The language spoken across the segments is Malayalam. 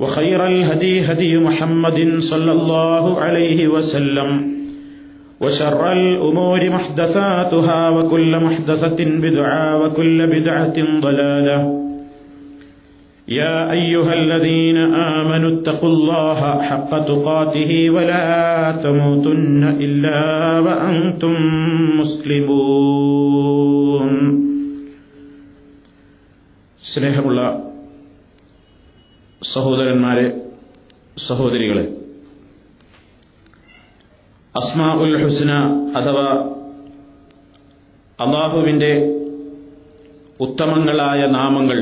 وخير الهدي هدي محمد صلى الله عليه وسلم وشر الأمور محدثاتها وكل محدثة بدعة وكل بدعة ضلالة. يا أيها الذين آمنوا اتقوا الله حق تقاته ولا تموتن إلا وأنتم مسلمون. الله സഹോദരന്മാരെ സഹോദരികളെ. അസ്മാ ഉൽ ഹുസ്ന അഥവാ അള്ളാഹുവിന്റെ ഉത്തമങ്ങളായ നാമങ്ങൾ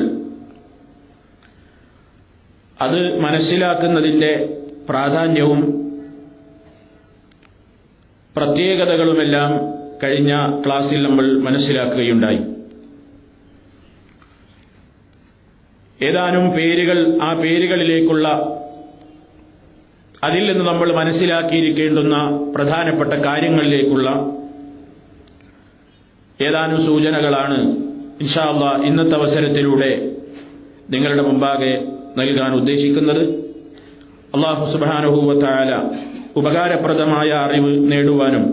അത് മനസ്സിലാക്കുന്നതിന്റെ പ്രാധാന്യവും പ്രത്യേകതകളുമെല്ലാം കഴിഞ്ഞ ക്ലാസിൽ നമ്മൾ മനസ്സിലാക്കുകയുണ്ടായി. ഏതാനും പേരുകൾ ആ പേരുകളിലേക്കുള്ള അതിൽ നിന്ന് നമ്മൾ മനസ്സിലാക്കിയിരിക്കേണ്ടുന്ന പ്രധാനപ്പെട്ട കാര്യങ്ങളിലേക്കുള്ള ഏതാനും സൂചനകളാണ് ഇൻഷാല്ല ഇന്നത്തെ അവസരത്തിലൂടെ നിങ്ങളുടെ മുമ്പാകെ നൽകാൻ ഉദ്ദേശിക്കുന്നത്. അള്ളാഹു സുബാനുഭൂവത്തായ ഉപകാരപ്രദമായ അറിവ് നേടുവാനും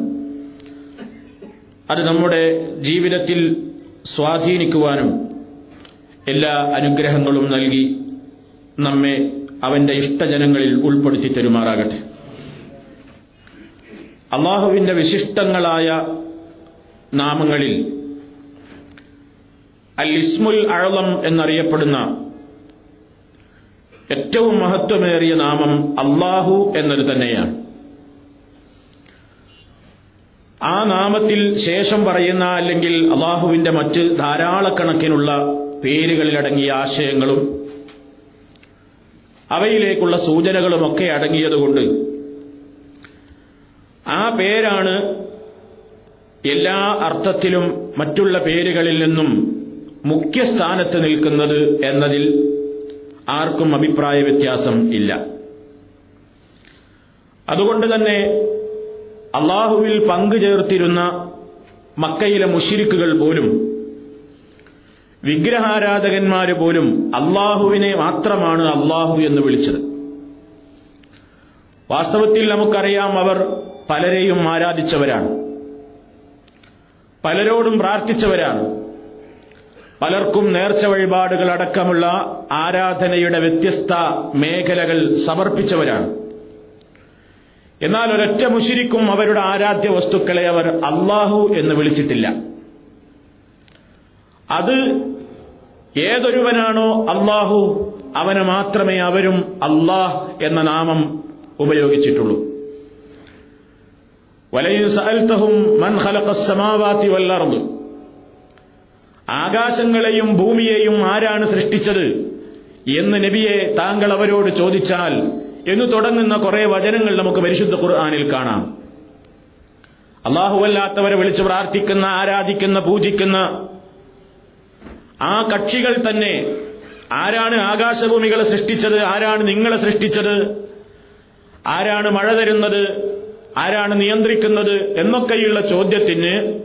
അത് നമ്മുടെ ജീവിതത്തിൽ സ്വാധീനിക്കുവാനും എല്ലാ അനുഗ്രഹങ്ങളും നൽകി നമ്മെ അവന്റെ ഇഷ്ടജനങ്ങളിൽ ഉൾപ്പെടുത്തി തരുമാറാകട്ടെ. അള്ളാഹുവിന്റെ വിശിഷ്ടങ്ങളായ നാമങ്ങളിൽ അൽ ഇസ്മുൽ അഴലം എന്നറിയപ്പെടുന്ന ഏറ്റവും മഹത്വമേറിയ നാമം അള്ളാഹു എന്നത് തന്നെയാണ്. ആ നാമത്തിൽ ശേഷം പറയുന്ന അല്ലെങ്കിൽ അള്ളാഹുവിന്റെ മറ്റ് ധാരാളക്കണക്കിനുള്ള പേരുകളിലടങ്ങിയ ആശയങ്ങളും അവയിലേക്കുള്ള സൂചനകളുമൊക്കെ അടങ്ങിയതുകൊണ്ട് ആ പേരാണ് എല്ലാ അർത്ഥത്തിലും മറ്റുള്ള പേരുകളിൽ നിന്നും മുഖ്യസ്ഥാനത്ത് നിൽക്കുന്നത് എന്നതിൽ ആർക്കും അഭിപ്രായ വ്യത്യാസം ഇല്ല. അതുകൊണ്ട് തന്നെ അള്ളാഹുവിൽ പങ്കുചേർത്തിരുന്ന മക്കയിലെ മുഷിരിക്കുകൾ പോലും വിഗ്രഹാരാധകന്മാര് പോലും അള്ളാഹുവിനെ മാത്രമാണ് അള്ളാഹു എന്ന് വിളിച്ചത്. വാസ്തവത്തിൽ നമുക്കറിയാം അവർ പലരെയും ആരാധിച്ചവരാണ്. പലരോടും പ്രാർത്ഥിച്ചവരാണ്. പലർക്കും നേർച്ച വഴിപാടുകൾ അടക്കമുള്ള ആരാധനയുടെ വ്യത്യസ്ത മേഖലകൾ സമർപ്പിച്ചവരാണ്. എന്നാൽ ഒരൊറ്റ മുഷിരിക്കും അവരുടെ ആരാധ്യ വസ്തുക്കളെ അവർ അള്ളാഹു എന്ന് വിളിച്ചിട്ടില്ല. അത് ഏതൊരുവനാണോ അള്ളാഹു അവന് മാത്രമേ അവരും അള്ളാഹ് എന്ന നാമം ഉപയോഗിച്ചിട്ടുള്ളൂ. ആകാശങ്ങളെയും ഭൂമിയെയും ആരാണ് സൃഷ്ടിച്ചത് എന്ന് നബിയെ താങ്കൾ അവരോട് ചോദിച്ചാൽ എന്ന് തുടങ്ങുന്ന കുറെ വചനങ്ങൾ നമുക്ക് പരിശുദ്ധ ഖുർആാനിൽ കാണാം. അള്ളാഹുവല്ലാത്തവരെ വിളിച്ചു പ്രാർത്ഥിക്കുന്ന ആരാധിക്കുന്ന പൂജിക്കുന്ന ആ കക്ഷികൾ തന്നെ ആരാണ് ആകാശഭൂമികളെ സൃഷ്ടിച്ചത്? ആരാണ് നിങ്ങളെ സൃഷ്ടിച്ചത്? ആരാണ് മഴ തരുന്നത്? ആരാണ് നിയന്ത്രിക്കുന്നത്? എന്നൊക്കെയുള്ള ചോദ്യത്തിന്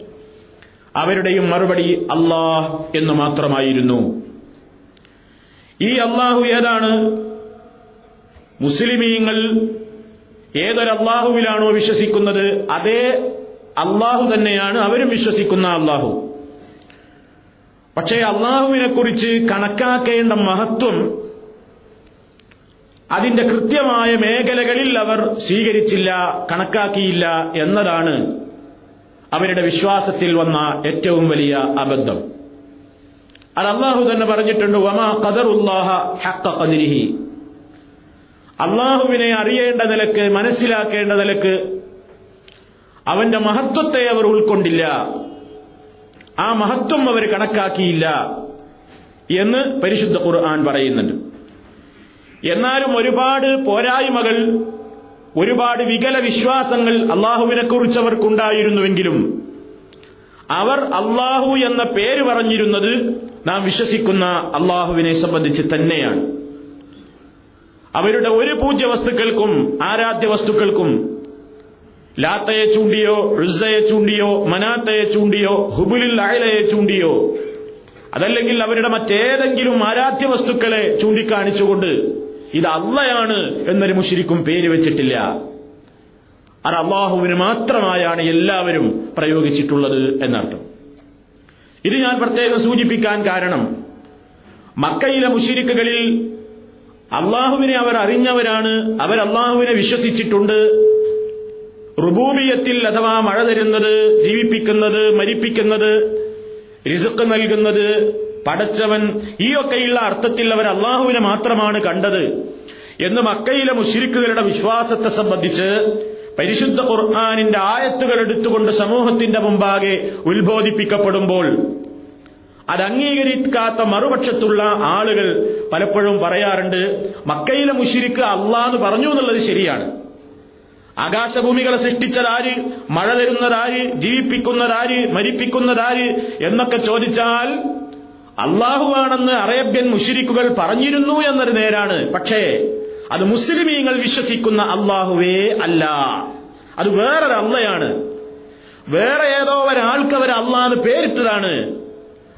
അവരുടെയും മറുപടി അള്ളാഹ് എന്ന് മാത്രമായിരുന്നു. ഈ അള്ളാഹു ഏതാണ്? മുസ്ലിമീങ്ങൾ ഏതൊരു അള്ളാഹുവിലാണോ വിശ്വസിക്കുന്നത്? അതേ അള്ളാഹു തന്നെയാണ് അവരും വിശ്വസിക്കുന്ന അള്ളാഹു പക്ഷേ അള്ളാഹുവിനെ കുറിച്ച് കണക്കാക്കേണ്ട മഹത്വം അതിന്റെ കൃത്യമായ മേഖലകളിൽ അവർ സ്വീകരിച്ചില്ല കണക്കാക്കിയില്ല എന്നതാണ് അവരുടെ വിശ്വാസത്തിൽ വന്ന ഏറ്റവും വലിയ അബദ്ധം. അത് അള്ളാഹു തന്നെ പറഞ്ഞിട്ടുണ്ട് വമാ ഖദറുല്ലാഹ ഹക്ക ഖദരിഹി. അള്ളാഹുവിനെ അറിയേണ്ട നിലയ്ക്ക് മനസ്സിലാക്കേണ്ട നിലയ്ക്ക് അവന്റെ മഹത്വത്തെ അവർ ഉൾക്കൊണ്ടില്ല. ആ മഹത്വം അവർ കണക്കാക്കിയില്ല എന്ന് പരിശുദ്ധ ഖുർആൻ പറയുന്നുണ്ട്. എന്നാലും ഒരുപാട് പോരായ്മകൾ ഒരുപാട് വികല വിശ്വാസങ്ങൾ അള്ളാഹുവിനെ കുറിച്ച് അവർക്കുണ്ടായിരുന്നുവെങ്കിലും അവർ അള്ളാഹു എന്ന പേര് പറഞ്ഞിരുന്നത് നാം വിശ്വസിക്കുന്ന അള്ളാഹുവിനെ സംബന്ധിച്ച് തന്നെയാണ്. അവരുടെ ഒരു പൂജ്യ വസ്തുക്കൾക്കും ആരാധ്യ വസ്തുക്കൾക്കും ലാത്തയെ ചൂണ്ടിയോ ഋസയെ ചൂണ്ടിയോ മനാത്തയെ ചൂണ്ടിയോ ഹുബുലിൽ അയലയെ ചൂണ്ടിയോ. അതല്ലെങ്കിൽ അവരുടെ മറ്റേതെങ്കിലും ആരാധ്യ വസ്തുക്കളെ ചൂണ്ടിക്കാണിച്ചുകൊണ്ട് ഇത് അള്ളയാണ് എന്നൊരു മുഷിരിക്കും പേര് വെച്ചിട്ടില്ല. അത് അള്ളാഹുവിന് മാത്രമായാണ് എല്ലാവരും പ്രയോഗിച്ചിട്ടുള്ളത് എന്നർത്ഥം. ഇത് ഞാൻ പ്രത്യേകം സൂചിപ്പിക്കാൻ കാരണം മക്കയിലെ മുഷിരിക്കുകളിൽ അള്ളാഹുവിനെ അവർ അറിഞ്ഞവരാണ് അവർ അള്ളാഹുവിനെ വിശ്വസിച്ചിട്ടുണ്ട് റുബൂബിയത്തിൽ അഥവാ മഴ തരുന്നത് ജീവിപ്പിക്കുന്നത് മരിപ്പിക്കുന്നത് റിസുക്ക് നൽകുന്നത് പടച്ചവൻ ഈ ഒക്കെയുള്ള അർത്ഥത്തിൽ അവർ അള്ളാഹുവിനെ മാത്രമാണ് കണ്ടത് എന്ന് മക്കയിലെ മുഷിരിക്കുകളുടെ വിശ്വാസത്തെ സംബന്ധിച്ച് പരിശുദ്ധ ഖുർആാനിന്റെ ആയത്തുകൾ എടുത്തുകൊണ്ട് സമൂഹത്തിന്റെ മുമ്പാകെ ഉത്ബോധിപ്പിക്കപ്പെടുമ്പോൾ അത് അംഗീകരിക്കാത്ത മറുപക്ഷത്തുള്ള ആളുകൾ പലപ്പോഴും പറയാറുണ്ട് മക്കയിലെ മുഷിരിക്ക് അള്ളാന്ന് പറഞ്ഞു എന്നുള്ളത് ശരിയാണ്. ആകാശഭൂമികളെ സൃഷ്ടിച്ചതാര്? മഴ തരുന്നതാര്? ജീവിപ്പിക്കുന്നതാര്? മരിപ്പിക്കുന്നതാര്? എന്നൊക്കെ ചോദിച്ചാൽ അള്ളാഹുവാണെന്ന് അറേബ്യൻ മുഷിരിക്കുകൾ പറഞ്ഞിരുന്നു എന്നൊരു നേരാണ്. പക്ഷേ അത് മുസ്ലിമീങ്ങൾ വിശ്വസിക്കുന്ന അള്ളാഹുവേ അല്ല. അത് വേറൊരു അള്ളയാണ് വേറെ ഏതോ ഒരാൾക്ക് അവർ അള്ളാന്ന് പേരിട്ടതാണ്.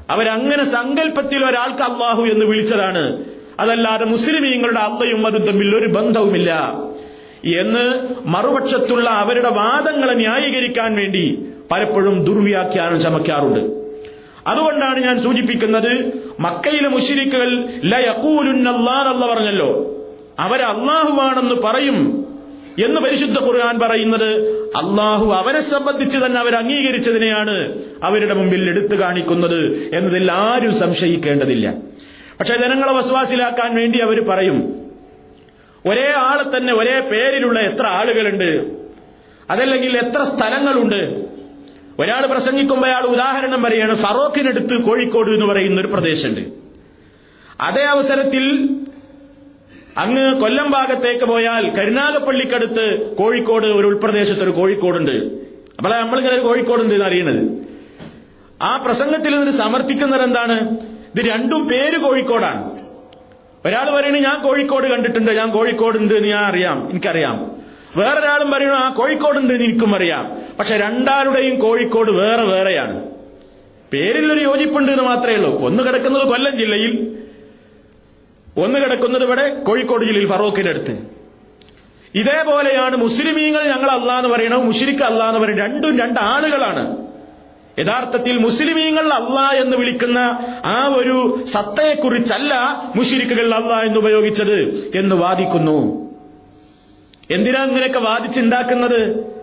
അവരങ്ങനെ സങ്കല്പത്തിൽ ഒരാൾക്ക് അള്ളാഹു എന്ന് വിളിച്ചതാണ്. അതല്ലാതെ മുസ്ലിമീങ്ങളുടെ അള്ളയും അതും തമ്മിൽ ഒരു ബന്ധവുമില്ല. എന്ന് മറുപക്ഷത്തുള്ള അവരുടെ വാദങ്ങളെ ന്യായീകരിക്കാൻ വേണ്ടി പലപ്പോഴും ദുർവ്യാഖ്യാനം ചമക്കാറുണ്ട്. അതുകൊണ്ടാണ് ഞാൻ സൂചിപ്പിക്കുന്നത് മക്കയിലെ മുഷിരിക്കുകൾ ലയക്കൂലുന്നല്ലാന്നല്ല പറഞ്ഞല്ലോ. അവരെ അള്ളാഹുവാണെന്ന് പറയും എന്ന് പരിശുദ്ധ ഖുർആൻ പറയുന്നത് അള്ളാഹു അവരെ സംബന്ധിച്ച് തന്നെ അവർ അംഗീകരിച്ചതിനെയാണ് അവരുടെ മുമ്പിൽ എടുത്തു കാണിക്കുന്നത് എന്നതിൽ ആരും സംശയിക്കേണ്ടതില്ല. പക്ഷെ ജനങ്ങളെ വസ്വാസിലാക്കാൻ വേണ്ടി അവർ പറയും ഒരേ ആൾ തന്നെ ഒരേ പേരിലുള്ള എത്ര ആളുകളുണ്ട്? അതല്ലെങ്കിൽ എത്ര സ്ഥലങ്ങളുണ്ട്? ഒരാൾ പ്രസംഗിക്കുമ്പോൾ അയാൾ ഉദാഹരണം പറയാണ് ഫറോക്കിനടുത്ത് കോഴിക്കോട് എന്ന് പറയുന്ന ഒരു പ്രദേശമുണ്ട്. അതേ അവസരത്തിൽ അങ്ങ് കൊല്ലം ഭാഗത്തേക്ക് പോയാൽ കരുനാഗപ്പള്ളിക്കടുത്ത് കോഴിക്കോട് ഒരു ഉൾപ്രദേശത്ത് ഒരു കോഴിക്കോടുണ്ട്. അപ്പോൾ നമ്മളിങ്ങനെ ഒരു കോഴിക്കോടുണ്ട് എന്ന് അറിയണത് ആ പ്രസംഗത്തിൽ നിന്ന് സമർത്ഥിക്കുന്നത് എന്താണ് ഇത് രണ്ടും പേര് കോഴിക്കോടാണ്. ഒരാൾ പറയണു ഞാൻ കോഴിക്കോട് കണ്ടിട്ടുണ്ട് ഞാൻ കോഴിക്കോട് ഉണ്ട് എന്ന് ഞാൻ അറിയാം എനിക്കറിയാം. വേറൊരാളും പറയുന്നു ആ കോഴിക്കോട് ഉണ്ട് എന്ന് എനിക്കും അറിയാം. പക്ഷെ രണ്ടാളുടെയും കോഴിക്കോട് വേറെ വേറെയാണ്. പേരിലൊരു യോജിപ്പുണ്ട് എന്ന് മാത്രമേ ഉള്ളൂ. ഒന്ന് കിടക്കുന്നത് കൊല്ലം ജില്ലയിൽ ഒന്ന് കിടക്കുന്നത് ഇവിടെ കോഴിക്കോട് ജില്ലയിൽ ഫറോക്കിന്റെ അടുത്ത്. ഇതേപോലെയാണ് മുസ്ലിമീങ്ങൾ ഞങ്ങൾ അല്ലാന്ന് പറയണോ മുഷിരിക്ക് അല്ലാന്ന് പറയുന്നത് രണ്ടും രണ്ട് ആളുകളാണ്. യഥാർത്ഥത്തിൽ മുസ്ലിമീങ്ങൾ അല്ല എന്ന് വിളിക്കുന്ന ആ ഒരു സത്തയെക്കുറിച്ചല്ല മുഷിരിക്കുകൾ അല്ല എന്ന് ഉപയോഗിച്ചത് എന്ന് വാദിക്കുന്നു. എന്തിനാ ഇങ്ങനെയൊക്കെ വാദിച്ചുണ്ടാക്കുന്നത്?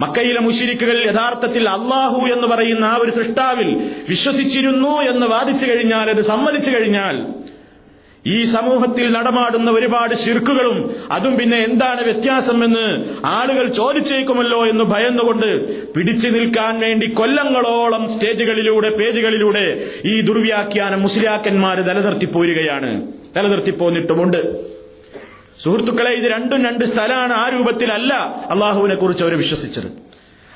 മക്കയിലെ മുഷിരിക്കുകൾ യഥാർത്ഥത്തിൽ അള്ളാഹു എന്ന് പറയുന്ന ആ ഒരു സൃഷ്ടാവിൽ വിശ്വസിച്ചിരുന്നു എന്ന് വാദിച്ചു കഴിഞ്ഞാൽ അത് സമ്മതിച്ചു കഴിഞ്ഞാൽ ഈ സമൂഹത്തിൽ നടമാടുന്ന ഒരുപാട് ശിർക്കുകളും അതും പിന്നെ എന്താണ് വ്യത്യാസമെന്ന് ആളുകൾ ചോദിച്ചേക്കുമല്ലോ എന്ന് ഭയന്നുകൊണ്ട് പിടിച്ചു നിൽക്കാൻ വേണ്ടി കൊല്ലങ്ങളോളം സ്റ്റേജുകളിലൂടെ പേജുകളിലൂടെ ഈ ദുർവ്യാഖ്യാനം മുസ്ലിയാക്കന്മാർ നിലനിർത്തിപ്പോരുകയാണ് നിലനിർത്തിപ്പോന്നിട്ടുമുണ്ട് സുഹൃത്തുക്കളെ ഇത് രണ്ടും രണ്ട് സ്ഥലമാണ് ആ രൂപത്തിലല്ല അള്ളാഹുവിനെ കുറിച്ച് അവർ വിശ്വസിച്ചത്.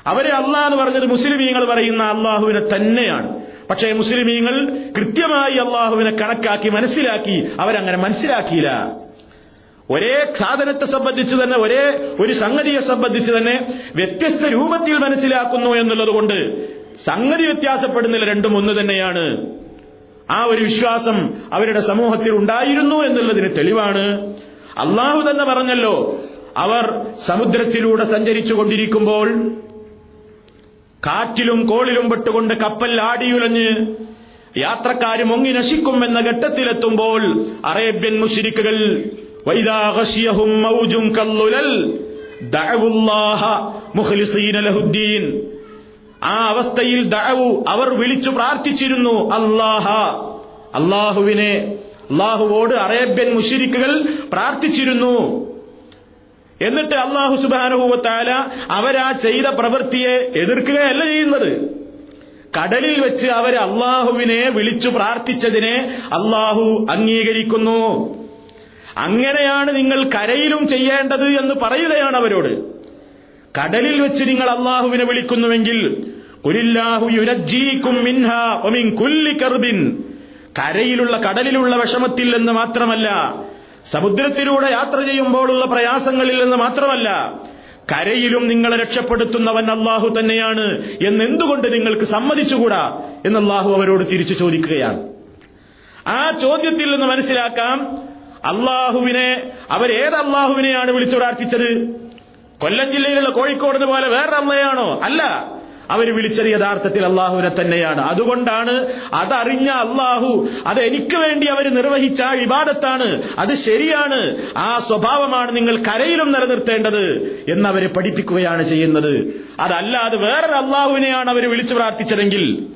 അവരെ അള്ളാഹ് എന്ന് പറഞ്ഞത് മുസ്ലിമീങ്ങൾ പറയുന്ന അള്ളാഹുവിനെ തന്നെയാണ്. പക്ഷേ മുസ്ലിമീങ്ങൾ കൃത്യമായി അള്ളാഹുവിനെ കണക്കാക്കി മനസ്സിലാക്കി. അവരങ്ങനെ മനസ്സിലാക്കിയില്ല. ഒരേ സാധനത്തെ സംബന്ധിച്ച് തന്നെ ഒരേ ഒരു സംഗതിയെ സംബന്ധിച്ച് തന്നെ വ്യത്യസ്ത രൂപത്തിൽ മനസ്സിലാക്കുന്നു എന്നുള്ളത് കൊണ്ട് സംഗതി വ്യത്യാസപ്പെടുന്നില്ല. രണ്ടും ഒന്ന് തന്നെയാണ്. ആ ഒരു വിശ്വാസം അവരുടെ സമൂഹത്തിൽ ഉണ്ടായിരുന്നു എന്നുള്ളതിന് തെളിവാണ്. അള്ളാഹു തന്നെ പറഞ്ഞല്ലോ അവർ സമുദ്രത്തിലൂടെ സഞ്ചരിച്ചു കൊണ്ടിരിക്കുമ്പോൾ കാറ്റിലും കോളിലും പെട്ടുകൊണ്ട് കപ്പൽ ആടിയുലഞ്ഞ് യാത്രക്കാർ മുങ്ങി നശിക്കുമെന്ന ഘട്ടത്തിലെത്തുമ്പോൾ അറേബ്യൻ മുഷിരിക്കുകൾ ആ അവസ്ഥയിൽ ദഅവു അവർ വിളിച്ചു പ്രാർത്ഥിച്ചിരുന്നു അല്ലാഹ അള്ളാഹുവിനെ അള്ളാഹുവോട് അറേബ്യൻ മുഷിരിക്കുകൾ പ്രാർത്ഥിച്ചിരുന്നു. എന്നിട്ട് അള്ളാഹു സുബാനുഭവത്താല അവരാ ചെയ്ത പ്രവൃത്തിയെ എതിർക്കുകയല്ല ചെയ്യുന്നത്. കടലിൽ വെച്ച് അവർ അള്ളാഹുവിനെ വിളിച്ചു പ്രാർത്ഥിച്ചതിനെ അള്ളാഹു അംഗീകരിക്കുന്നു. അങ്ങനെയാണ് നിങ്ങൾ കരയിലും ചെയ്യേണ്ടത് എന്ന് പറയുകയാണ് അവരോട്. കടലിൽ വെച്ച് നിങ്ങൾ അള്ളാഹുവിനെ വിളിക്കുന്നുവെങ്കിൽ കരയിലുള്ള കടലിലുള്ള വിഷമത്തിൽ എന്ന് മാത്രമല്ല സമുദ്രത്തിലൂടെ യാത്ര ചെയ്യുമ്പോഴുള്ള പ്രയാസങ്ങളിൽ നിന്ന് മാത്രമല്ല കരയിലും നിങ്ങളെ രക്ഷപ്പെടുത്തുന്നവൻ അള്ളാഹു തന്നെയാണ് എന്നെന്തുകൊണ്ട് നിങ്ങൾക്ക് സമ്മതിച്ചുകൂടാ എന്ന് അള്ളാഹു അവരോട് തിരിച്ചു ചോദിക്കുകയാണ്. ആ ചോദ്യത്തിൽ നിന്ന് മനസ്സിലാക്കാം അള്ളാഹുവിനെ അവരേത് അള്ളാഹുവിനെയാണ് വിളിച്ചു പ്രാർത്ഥിച്ചത് കൊല്ലം ജില്ലയിലുള്ള കോഴിക്കോടിന് പോലെ വേറെ അള്ളയാണോ അല്ല. അവർ വിളിച്ചത് യഥാർത്ഥത്തിൽ അള്ളാഹുവിനെ തന്നെയാണ്. അതുകൊണ്ടാണ് അതറിഞ്ഞ അള്ളാഹു അത് എനിക്ക് വേണ്ടി അവർ നിർവഹിച്ച ആ വിവാദത്താണ് അത് ശരിയാണ്. ആ സ്വഭാവമാണ് നിങ്ങൾ കരയിലും നിലനിർത്തേണ്ടത് എന്ന് അവരെ പഠിപ്പിക്കുകയാണ് ചെയ്യുന്നത്. അതല്ലാതെ വേറൊരു അള്ളാഹുവിനെയാണ് അവർ വിളിച്ചു പ്രാർത്ഥിച്ചതെങ്കിൽ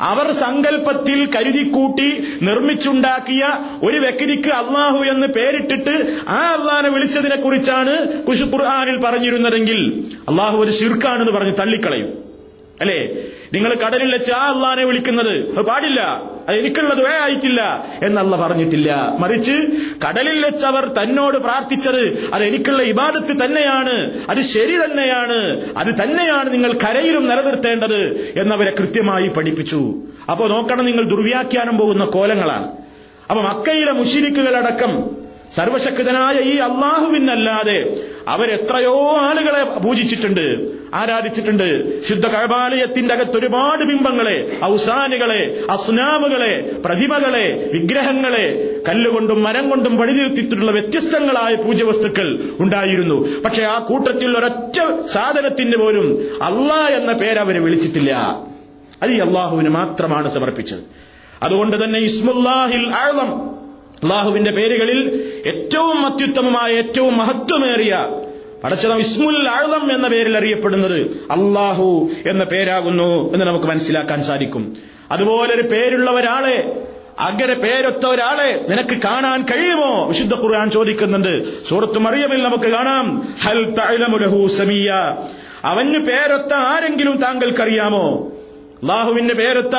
അവർ സങ്കല്പത്തിൽ കരുതിക്കൂട്ടി നിർമ്മിച്ചുണ്ടാക്കിയ ഒരു വ്യക്തിക്ക് അള്ളാഹു എന്ന് പേരിട്ടിട്ട് ആ അള്ളാഹിനെ വിളിച്ചതിനെ കുറിച്ചാണ് കുശു ഖുർആാനിൽ പറഞ്ഞിരുന്നതെങ്കിൽ അള്ളാഹു ഒരു ശിർക്കാണെന്ന് പറഞ്ഞ് തള്ളിക്കളയും. അല്ലേ? നിങ്ങൾ കടലിൽ വെച്ച് ആ അള്ളാനെ വിളിക്കുന്നത്. അത് പാടില്ല. അത് എനിക്കുള്ളത് വേ ആയിട്ടില്ല. എന്നല്ല പറഞ്ഞിട്ടില്ല. മറിച്ച് കടലിൽ വെച്ച് അവർ തന്നോട് പ്രാർത്ഥിച്ചത് അത് എനിക്കുള്ള ഇബാദത്ത് തന്നെയാണ്. അത് ശരി തന്നെയാണ്. അത് തന്നെയാണ് നിങ്ങൾ കരയിലും നിലനിർത്തേണ്ടത് എന്നവരെ കൃത്യമായി പഠിപ്പിച്ചു. അപ്പോ നോക്കണം നിങ്ങൾ ദുർവ്യാഖ്യാനം പോകുന്ന കോലങ്ങളാണ്. അപ്പൊ മക്കയിലെ മുഷിരിക്കുകളടക്കം സർവശക്തനായ ഈ അള്ളാഹുവിനല്ലാതെ അവരെത്രയോ ആളുകളെ പൂജിച്ചിട്ടുണ്ട്. ആരാധിച്ചിട്ടുണ്ട്? ശുദ്ധ കഴബാലയത്തിന്റെ അകത്ത് ഒരുപാട് ബിംബങ്ങളെ ഔസാനുകളെ അസ്നാമുകളെ പ്രതിമകളെ വിഗ്രഹങ്ങളെ കല്ലുകൊണ്ടും മരം കൊണ്ടും പണിതിരുത്തിയിട്ടുള്ള വ്യത്യസ്തങ്ങളായ പൂജവസ്തുക്കൾ ഉണ്ടായിരുന്നു. പക്ഷെ ആ കൂട്ടത്തിൽ ഒരൊറ്റ സാധനത്തിന് പോലും അള്ളാ എന്ന പേര് വിളിച്ചിട്ടില്ല. അത് അള്ളാഹുവിന് മാത്രമാണ് സമർപ്പിച്ചത്. അതുകൊണ്ട് തന്നെ ഇസ്മുല്ലാഹിൽ ആഴം അള്ളാഹുവിന്റെ പേരുകളിൽ ഏറ്റവും അത്യുത്തമമായ ഏറ്റവും മഹത്വമേറിയ പടച്ചതം ഇസ്മുൽ ആഴുതം എന്ന പേരിൽ അറിയപ്പെടുന്നത് അള്ളാഹു എന്ന പേരാകുന്നു എന്ന് നമുക്ക് മനസ്സിലാക്കാൻ സാധിക്കും. അതുപോലെ ഒരു പേരുള്ള ഒരാളെ അങ്ങനെ പേരൊത്ത ഒരാളെ നിനക്ക് കാണാൻ കഴിയുമോ? വിശുദ്ധ ഖുർആൻ ചോദിക്കുന്നുണ്ട്. സൂറത്ത് മറിയമിൽ നമുക്ക് കാണാം. ഹൽ തഅലമുലഹു സമീയ. അവന് പേരൊത്ത ആരെങ്കിലും താങ്കൾക്കറിയാമോ? അള്ളാഹുവിന്റെ പേരൊത്ത.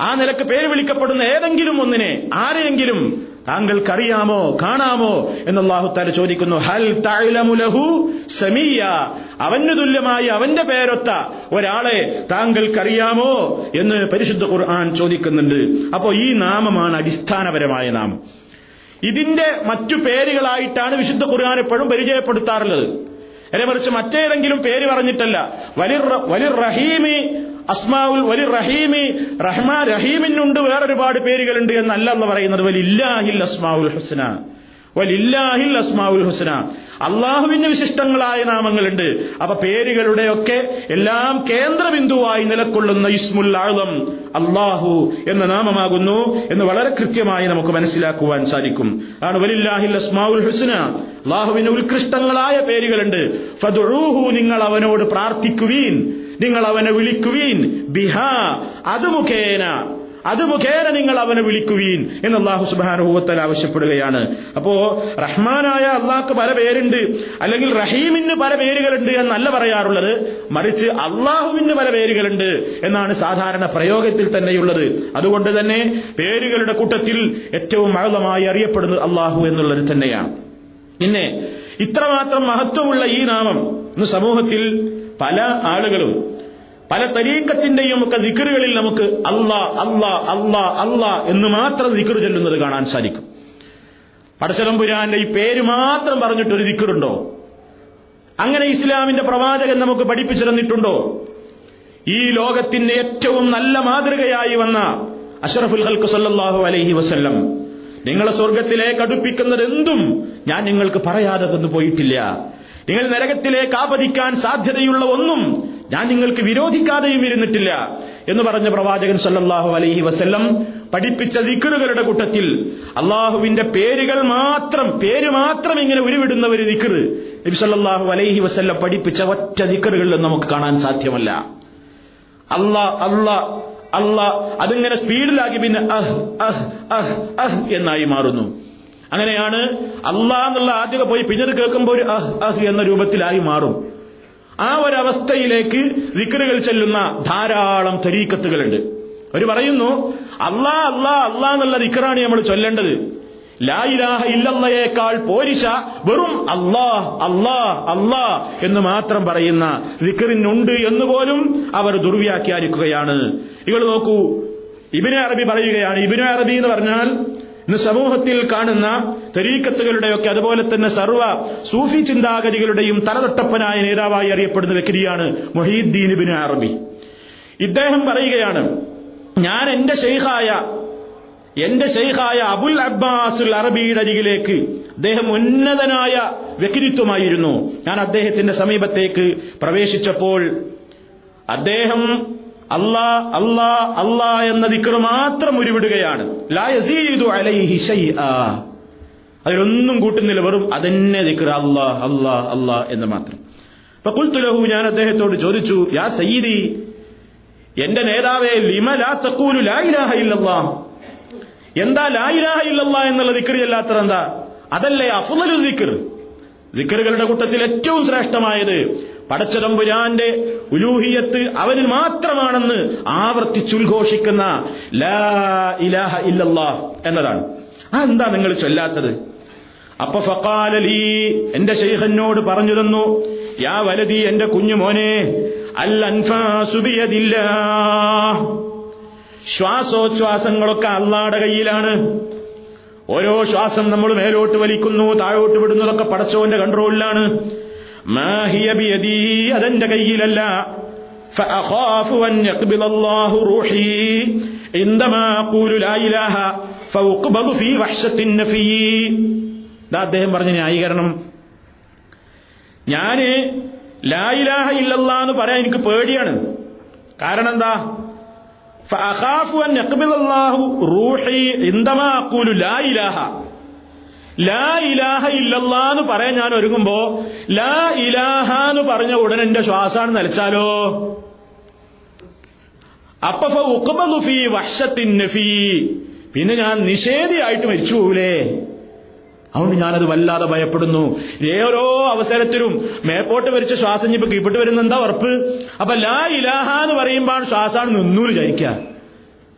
ആ നിലയ്ക്ക് പേര് വിളിക്കപ്പെടുന്ന ഏതെങ്കിലും ഒന്നിനെ ആരെയെങ്കിലും താങ്കൾക്കറിയാമോ കാണാമോ എന്ന് അള്ളാഹുത്താല ചോദിക്കുന്നു. ഹൽ തഅലമുലഹു സമീയ. അവന് തുല്യമായി അവന്റെ പേരൊത്ത ഒരാളെ താങ്കൾക്കറിയാമോ എന്ന് പരിശുദ്ധ ഖുർആൻ ചോദിക്കുന്നുണ്ട്. അപ്പോ ഈ നാമമാണ് അടിസ്ഥാനപരമായ നാമം. ഇതിന്റെ മറ്റു പേരുകളായിട്ടാണ് വിശുദ്ധ ഖുർആൻ എപ്പോഴും പരിചയപ്പെടുത്താറുള്ളത്. നേരെ മറിച്ച് മറ്റേതെങ്കിലും പേര് പറഞ്ഞിട്ടല്ല. വലിർ വലിർ റഹീമി അസ്മാവുൽ വലി റഹീമി റഹ്മാ റഹീമിനുണ്ട് വേറൊരുപാട് പേരുകളുണ്ട് എന്നല്ല എന്ന് പറയുന്നത് വലില്ലാഹിൽ അസ്മാവുൽ ഹുസ്ന. വലില്ലാഹിൽ അസ്മാവുൽ ഹുസ്ന. അള്ളാഹുവിന് വിശിഷ്ടങ്ങളായ നാമങ്ങളുണ്ട്. അപ്പൊ പേരുകളുടെയൊക്കെ എല്ലാം കേന്ദ്രബിന്ദുവായി നിലക്കൊള്ളുന്ന ഇസ്മുൽ ആളം അള്ളാഹു എന്ന നാമമാകുന്നു എന്ന് വളരെ കൃത്യമായി നമുക്ക് മനസ്സിലാക്കുവാൻ സാധിക്കും. ആണ് വലില്ലാഹിൽ അസ്മാവുൽ ഹുസ്ന. അള്ളാഹുവിന് ഉത്കൃഷ്ടങ്ങളായ പേരുകളുണ്ട്. ഫദുഹു നിങ്ങൾ അവനോട് പ്രാർത്ഥിക്കുവീൻ. നിങ്ങൾ അവനെ വിളിക്കുവീൻ. ബിഹാ അത് മുഖേന അത് മുഖേന നിങ്ങൾ അവനെ വിളിക്കുവീൻ എന്ന് അള്ളാഹു സുബാനുഭവത്തൽ ആവശ്യപ്പെടുകയാണ്. അപ്പോ റഹ്മാനായ അള്ളാഹ്ക്ക് പല പേരുണ്ട്. അല്ലെങ്കിൽ റഹീമിന് പല പേരുകളുണ്ട് എന്നല്ല പറയാറുള്ളത്. മറിച്ച് അള്ളാഹുവിന് പല പേരുകളുണ്ട് എന്നാണ് സാധാരണ പ്രയോഗത്തിൽ തന്നെയുള്ളത്. അതുകൊണ്ട് തന്നെ പേരുകളുടെ കൂട്ടത്തിൽ ഏറ്റവും മഹതമായി അറിയപ്പെടുന്നത് അള്ളാഹു എന്നുള്ളത് തന്നെയാണ്. പിന്നെ ഇത്രമാത്രം മഹത്വമുള്ള ഈ നാമം ഇന്ന് സമൂഹത്തിൽ പല ആളുകളും പല തരീക്കത്തിന്റെയും ഒക്കെ ദിക്കറുകളിൽ നമുക്ക് അല്ലാ അല്ലാ അല്ലാ അല്ലാ എന്ന് മാത്രം ദിക്കറ് ചെല്ലുന്നത് കാണാൻ സാധിക്കും. പടച്ചതമ്പുരാന്റെ ഈ പേര് മാത്രം പറഞ്ഞിട്ടൊരു ദിക്കറുണ്ടോ അങ്ങനെ ഇസ്ലാമിന്റെ പ്രവാചകൻ നമുക്ക് പഠിപ്പിച്ചു തന്നിട്ടുണ്ടോ? ഈ ലോകത്തിന്റെ ഏറ്റവും നല്ല മാതൃകയായി വന്ന അഷറഫുൽ ഹൽക്ക് സല്ലാഹു അലൈഹി വസല്ലം നിങ്ങളെ സ്വർഗത്തിലേക്ക് അടുപ്പിക്കുന്നത് എന്തും ഞാൻ നിങ്ങൾക്ക് പറയാതെ തന്നു പോയിട്ടില്ല. നിങ്ങൾ നരകത്തിലേക്ക് ആപതിക്കാൻ സാധ്യതയുള്ള ഒന്നും ഞാൻ നിങ്ങൾക്ക് വിരോധിക്കാതെയും ഇരുന്നിട്ടില്ല എന്ന് പറഞ്ഞ പ്രവാചകൻ സല്ലാഹു അലൈഹി വസ്ല്ലം പഠിപ്പിച്ച ദിക്കറുകളുടെ കൂട്ടത്തിൽ അള്ളാഹുവിന്റെ പേരുകൾ മാത്രം പേര് മാത്രം ഇങ്ങനെ ഉരുവിടുന്ന ഒരു ദിക്കറ് നബി സല്ലല്ലാഹു അലൈഹി വസ്ല്ലം പഠിപ്പിച്ച ഒറ്റ ദിക്കറുകളിലും നമുക്ക് കാണാൻ സാധ്യമല്ല. അല്ലാ അല്ലാ അല്ല അതിങ്ങനെ സ്പീഡിലാക്കി പിന്നെ അഹ് അഹ് അഹ് അഹ് എന്നായി മാറുന്നു. അങ്ങനെയാണ് അള്ളാഹ് എന്നുള്ള ആദ്യം പോയി പിന്നീട് കേൾക്കുമ്പോൾ ഒരു അഹ് അഹ് എന്ന രൂപത്തിലായി മാറും. ആ ഒരവസ്ഥയിലേക്ക് വിക്രുകൾ ചെല്ലുന്ന ധാരാളം തരീക്കത്തുകളുണ്ട്. അവർ പറയുന്നു അള്ളാ അള്ളാ അള്ളാ എന്നുള്ള ദിക്കറാണ് നമ്മൾ ചൊല്ലേണ്ടത്. ലായിലാഹ ഇല്ലല്ലയേക്കാൾ പോരിശ വെറും അള്ളാ അള്ളാ അള്ളാ എന്ന് മാത്രം പറയുന്ന വിക്രിനുണ്ട് എന്ന് പോലും അവർ ദുർവ്യാഖ്യാനിക്കുകയാണ്. നിങ്ങൾ നോക്കൂ ഇബിനെ അറബി പറയുകയാണ് ഇബിനെ അറബി എന്ന് പറഞ്ഞാൽ ഇന്ന് സമൂഹത്തിൽ കാണുന്ന തെരീക്കത്തുകളുടെയൊക്കെ അതുപോലെ തന്നെ സർവ സൂഫി ചിന്താഗതികളുടെയും തലതൊട്ടപ്പനായ നേതാവായി അറിയപ്പെടുന്ന വ്യക്തിയാണ് മൊഹീദ്ദീൻ ബിൻ അറബി. ഇദ്ദേഹം പറയുകയാണ് ഞാൻ എന്റെ ഷെയ്ഖായ എന്റെ ഷെയ്ഖായ അബുൽ അബ്ബാസുൽ അറബിയുടെ അരികിലേക്ക് അദ്ദേഹം ഉന്നതനായ വ്യക്തിത്വമായിരുന്നു. ഞാൻ അദ്ദേഹത്തിന്റെ സമീപത്തേക്ക് പ്രവേശിച്ചപ്പോൾ അദ്ദേഹം അല്ലാ അല്ലാ അല്ലാ എന്ന ദിക്ർ മാത്രം ഉരുവിടുകയാണ്. അതിലൊന്നും കൂട്ടുന്നില്ല. വെറും അതന്നെ ദിക്ർ. അല്ലാ അല്ലാ അല്ലാ എന്ന് മാത്രം. അപ്പൊ കുൽത്തുലഹു ഞാൻ അദ്ദേഹത്തോട് ചോദിച്ചു യാ സയ്യിദി എന്റെ നേതാവേ ലിമ ലാ തക്കൂലു ലാ ഇലാഹ ഇല്ലല്ലാ? എന്താ ലാ ഇലാഹ ഇല്ലല്ലാ എന്നുള്ള ദിക്കറി അല്ലാത്തത് എന്താ? അതല്ലേ അഫ്ളലു ദിക്കർ ദിക്കറുകളുടെ കൂട്ടത്തിൽ ഏറ്റവും ശ്രേഷ്ഠമായത് പടച്ചതമ്പുരാന്റെ ഉലൂഹിയത്ത് അവനിൽ മാത്രമാണെന്ന് ആവർത്തിച്ചുദ്ഘോഷിക്കുന്ന ലാ ഇലാഹ ഇല്ലല്ലാ എന്നതാണ്. ആ എന്താ നിങ്ങൾ ചൊല്ലാത്തത്? അപ്പൊ ഫക്കാലലി എന്റെ ശൈഖനോട് പറഞ്ഞു തന്നു യാ വലതി എന്റെ കുഞ്ഞു മോനെ അൽ അൻഫാസുബിയതില്ല ശ്വാസോച്ഛ്വാസങ്ങളൊക്കെ അള്ളാടെ കയ്യിലാണ്. ഓരോ ശ്വാസം നമ്മൾ മേലോട്ട് വലിക്കുന്നു താഴോട്ട് വിടുന്നതൊക്കെ പടച്ചവന്റെ കൺട്രോളിലാണ് അതെന്റെ കയ്യിലല്ല. അദ്ദേഹം പറഞ്ഞ ന്യായീകരണം. ഞാൻ ലായിലാഹ ഇല്ലല്ല എന്ന് പറയാൻ എനിക്ക് പേടിയാണ്. കാരണം എന്താ? ഫഅഖാഫു അൻ അക്ബിൽ അള്ളാഹു റൂഷി ഇന്ദമാ അഖൂലു ലാ ലാ ഇലാഹ ഇല്ലല്ലാന്ന് പറയാൻ ഞാൻ ഒരുങ്ങുമ്പോ ലാ ഇലാഹ എന്ന് പറഞ്ഞ ഉടനെ എന്റെ ശ്വാസാണ് നിലച്ചാലോ? അപ്പൊ ഫീ വഷത്തിൻ ഫീ പിന്നെ ഞാൻ നിഷേധിയായിട്ട് മരിച്ചു പോകൂലേ? അതുകൊണ്ട് ഞാനത് വല്ലാതെ ഭയപ്പെടുന്നു. ഓരോ അവസരത്തിലും മേപ്പോട്ട് വരിച്ച ശ്വാസം ഇപ്പൊ കീപ്പിട്ട് വരുന്ന എന്താ ഉറപ്പ്? അപ്പൊ ലാ ഇലാഹ എന്ന് പറയുമ്പോൾ ശ്വാസാണ് നിന്നൂര് വിചാരിക്കുക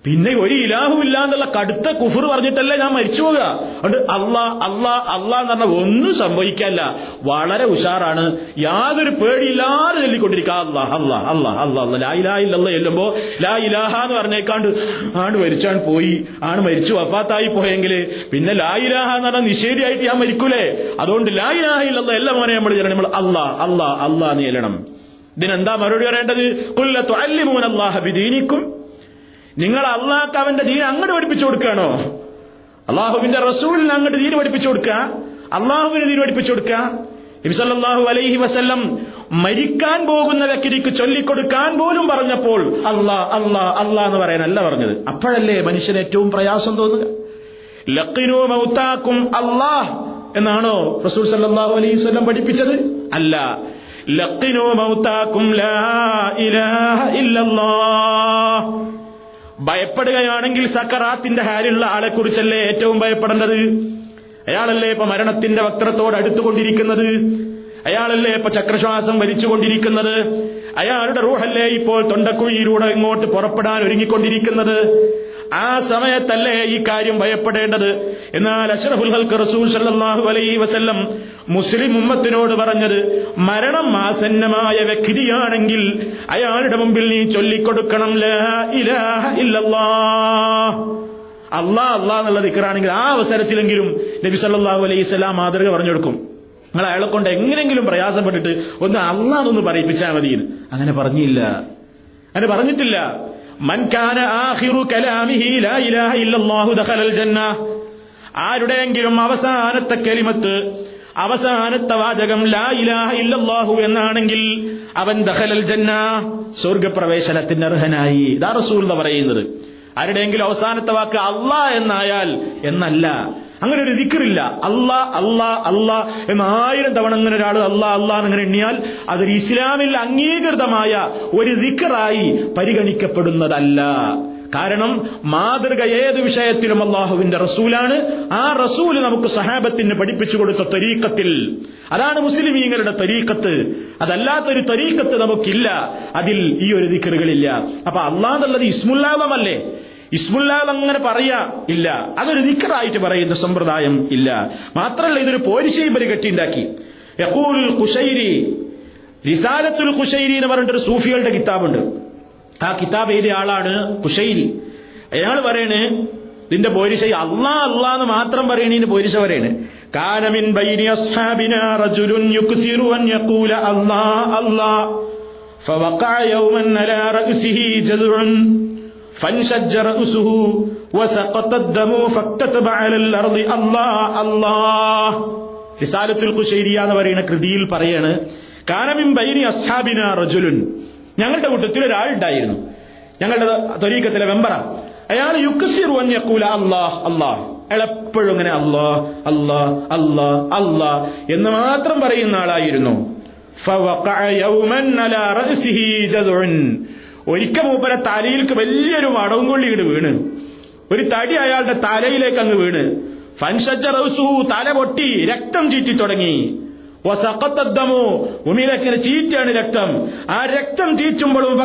പിന്നെ ഒരു ഇലാഹുമില്ല എന്നുള്ള കടുത്ത കുഫർ പറഞ്ഞിട്ടല്ലേ ഞാൻ മരിച്ചു പോകുക അതുകൊണ്ട് അള്ളാ അള്ളാ അള്ളാ എന്ന് പറഞ്ഞാൽ ഒന്നും സംഭവിക്കല്ല വളരെ ഉഷാറാണ്. യാതൊരു പേടിയില്ലാതെ ചൊല്ലിക്കൊണ്ടിരിക്കുക. അള്ളാ അള്ളാ അള്ളാ അള്ളാ അള്ളാ. ലാ ഇലാ ഇല്ലല്ല ചെല്ലുമ്പോ ലാ ഇലാഹ എന്ന് പറഞ്ഞേക്കാണ്ട് ആണ് മരിച്ചാണ് പോയി. ആണ് മരിച്ചു വഫാത്തായി പോയെങ്കിൽ പിന്നെ ലാ ഇലാഹ എന്ന് പറഞ്ഞാൽ നിഷേധിയായിട്ട് ഞാൻ മരിക്കൂലേ. അതുകൊണ്ട് ലാ ഇലാഹ ഇല്ലല്ല എല്ലാം മോനെ നമ്മൾ ചെല്ലണം. നമ്മൾ അള്ളാ അള്ളാ അള്ളാ എന്ന് ചെല്ലണം. ഇതിനെന്താ മറുപടി പറയേണ്ടത്? കുല്ലത്തു അല്ലിമൂൻ അള്ളാഹ ബിദീനിക്കും നിങ്ങൾ അള്ളാഹ് അവന്റെ ദീൻ അങ്ങോട്ട് പഠിപ്പിച്ചു കൊടുക്കുകയാണോ? അള്ളാഹുവിന്റെ റസൂലിന് അങ്ങോട്ട് ദീന് പഠിപ്പിച്ചു കൊടുക്കുക? അള്ളാഹുവിന് ദീന് പഠിപ്പിച്ചു കൊടുക്കുക? നബിസല്ലാഹു അലൈഹി വസല്ലം മരിക്കാൻ പോകുന്ന വ്യക്തിക്ക് ചൊല്ലിക്കൊടുക്കാൻ പോലും പറഞ്ഞപ്പോൾ അള്ളാ അള്ളാ അള്ളാ എന്ന് പറയാനല്ല പറഞ്ഞത്. അപ്പോഴല്ലേ മനുഷ്യന് ഏറ്റവും പ്രയാസം തോന്നുക? ലക്കിനോ മൗത്താക്കും അള്ളാഹ് എന്നാണോ റസൂൽ സല്ലാഹു അലൈഹി വസല്ലം പഠിപ്പിച്ചത്? അല്ല. ലക്കിനോ മൗത്താക്കും ലാ ഇലാഹ ഇല്ലല്ലാഹ്. ഭയപ്പെടുകയാണെങ്കിൽ സക്കറാത്തിന്റെ ഹാലുള്ള ആളെ കുറിച്ചല്ലേ ഏറ്റവും ഭയപ്പെടേണ്ടത്? അയാളല്ലേ ഇപ്പൊ മരണത്തിന്റെ വക്രത്തോട് അടുത്തുകൊണ്ടിരിക്കുന്നത്? അയാളല്ലേ ഇപ്പൊ ചക്രശ്വാസം വലിച്ചുകൊണ്ടിരിക്കുന്നത്? അയാളുടെ റൂഹല്ലേ ഇപ്പോൾ തൊണ്ടക്കുഴിയിലൂടെ ഇങ്ങോട്ട് പുറപ്പെടാൻ ഒരുങ്ങിക്കൊണ്ടിരിക്കുന്നത്? ആ സമയത്തല്ലേ ഈ കാര്യം ഭയപ്പെടേണ്ടത്? എന്നാൽ അഷ്റഫുൽ ഹൽക്ക് റസൂൽ സല്ലാഹു അലൈ വസല്ലം മുസ്ലിം ഉമ്മത്തിനോട് പറഞ്ഞത് മരണം ആസന്നമായ വ്യക്തിയാണെങ്കിൽ അയാളുടെ മുമ്പിൽ നീ ചൊല്ലിക്കൊടുക്കണം അള്ളാ അള്ളാ എന്നുള്ള ദിക്കറാണെങ്കിൽ ആ അവസരത്തിലെങ്കിലും നബി സല്ലാഹു അലൈഹി സ്വലാം മാതൃക പറഞ്ഞു കൊടുക്കും നിങ്ങൾ അയാളെ കൊണ്ട് എങ്ങനെങ്കിലും പ്രയാസപ്പെട്ടിട്ട് ഒന്ന് അള്ളാന്നൊന്ന് പറയിപ്പിച്ചാൽ മതി അങ്ങനെ പറഞ്ഞില്ല. അങ്ങനെ പറഞ്ഞിട്ടില്ല. ആഖിറു കലാമിഹി ലാ ഇലാഹ ഇല്ലല്ലാഹു ദഖലൽ ജന്ന ആരുടെയെങ്കിലും അവസാനത്തെ കലിമത്ത് അവസാനത്തെ വാചകം ലാ ഇലാഹ ഇല്ലല്ലാഹു എന്നാണെങ്കിൽ അവൻ ദഖലൽ ജന്ന സ്വർഗപ്രവേശനത്തിന് അർഹനായി. ഇതാ റസൂൽ പറയുന്നത്. ആരുടെയെങ്കിലും അവസാനത്തെ വാക്ക് അള്ളാ എന്നായാൽ എന്നല്ല. അങ്ങനെ ഒരു ദിക്കറില്ല അള്ളാ അള്ളാ അള്ളാ എന്ന് ആയിരം തവണ അങ്ങനെ ഒരാൾ അള്ളാ അള്ളാ എന്നിങ്ങനെ എണ്ണിയാൽ അതൊരു ഇസ്ലാമിൽ അംഗീകൃതമായ ഒരു ദിക്കറായി പരിഗണിക്കപ്പെടുന്നതല്ല. കാരണം മാതൃക ഏത് വിഷയത്തിലും അള്ളാഹുവിന്റെ റസൂലാണ്. ആ റസൂൽ നമുക്ക് സഹാബത്തിന് പഠിപ്പിച്ചു കൊടുത്ത തരീക്കത്തിൽ അതാണ് മുസ്ലിമീങ്ങളുടെ തരീക്കത്ത് അതല്ലാത്തൊരു തരീക്കത്ത് നമുക്കില്ല. അതിൽ ഈ ഒരു ദിക്കറുകളില്ല അപ്പൊ അള്ളാന്നുള്ളത് ഇസ്മുല്ലാവമല്ലേ ഇസ്മുല്ലാവ് അങ്ങനെ പറയാ ഇല്ല അതൊരു ദിക്കറായിട്ട് പറയുന്ന സമ്പ്രദായം ഇല്ല മാത്രമല്ല ഇതൊരു പോരിശയും പരികെട്ടിണ്ടാക്കി യഖൂൽ ഖുശൈരി റിസാലത്തുൽ ഖുശൈരി എന്ന് പറഞ്ഞിട്ടൊരു സൂഫികളുടെ കിതാബുണ്ട് ആ കിതാബ് എഴുതിയ ആളാണ് കുശൈരി അയാൾ പറയണ് ഇതിന്റെ പോരിശ അള്ളാ അള്ളാ എന്ന് മാത്രം പറയണീന് പോരിശ പറയണ് കാനമിൻ ബൈനി അസ്ഹാബിന റജുലുൻ യുക്സിറു അൻ യഖൂല അല്ലാ അല്ലാ فوقع يوما على رأسه جذع فانشج رأسه وسقط الدم فاكتتب على الأرض الله الله റിസാലത്തുൽ ഖുശൈരിയ എന്ന് പറയുന്ന കൃതിയിൽ പറയാണ് കാനമിൻ ബൈനി അസ്ഹാബിന റജുലുൻ ഞങ്ങളുടെ കൂട്ടത്തിൽ ഒരാളുണ്ടായിരുന്നു ഞങ്ങളുടെ തൊരീക്കത്തിലെ മെമ്പറാണ് അയാൾ യുക്കസിറു യക്കൂല അള്ളാഹ് അള്ളാഹ് അയാൾ എപ്പോഴും ഇങ്ങനെ അള്ളാഹ് അള്ളാഹ് അള്ളാഹ് അള്ളാഹ് എന്ന് മാത്രം പറയുന്ന ആളായിരുന്നു ഒരിക്കൽ മൂപ്പരെ തലയിൽക്ക് വലിയൊരു വടവും കൊള്ളിയിട്ട് വീണ്. ഒരു തടി അയാളുടെ തലയിലേക്ക് അങ്ങ് വീണ്. ഫൻഷജ റൗസു തല പൊട്ടി രക്തം ചീറ്റി തുടങ്ങി. ചീറ്റാണ് രക്തം. ആ രക്തം ചീറ്റുമ്പോഴും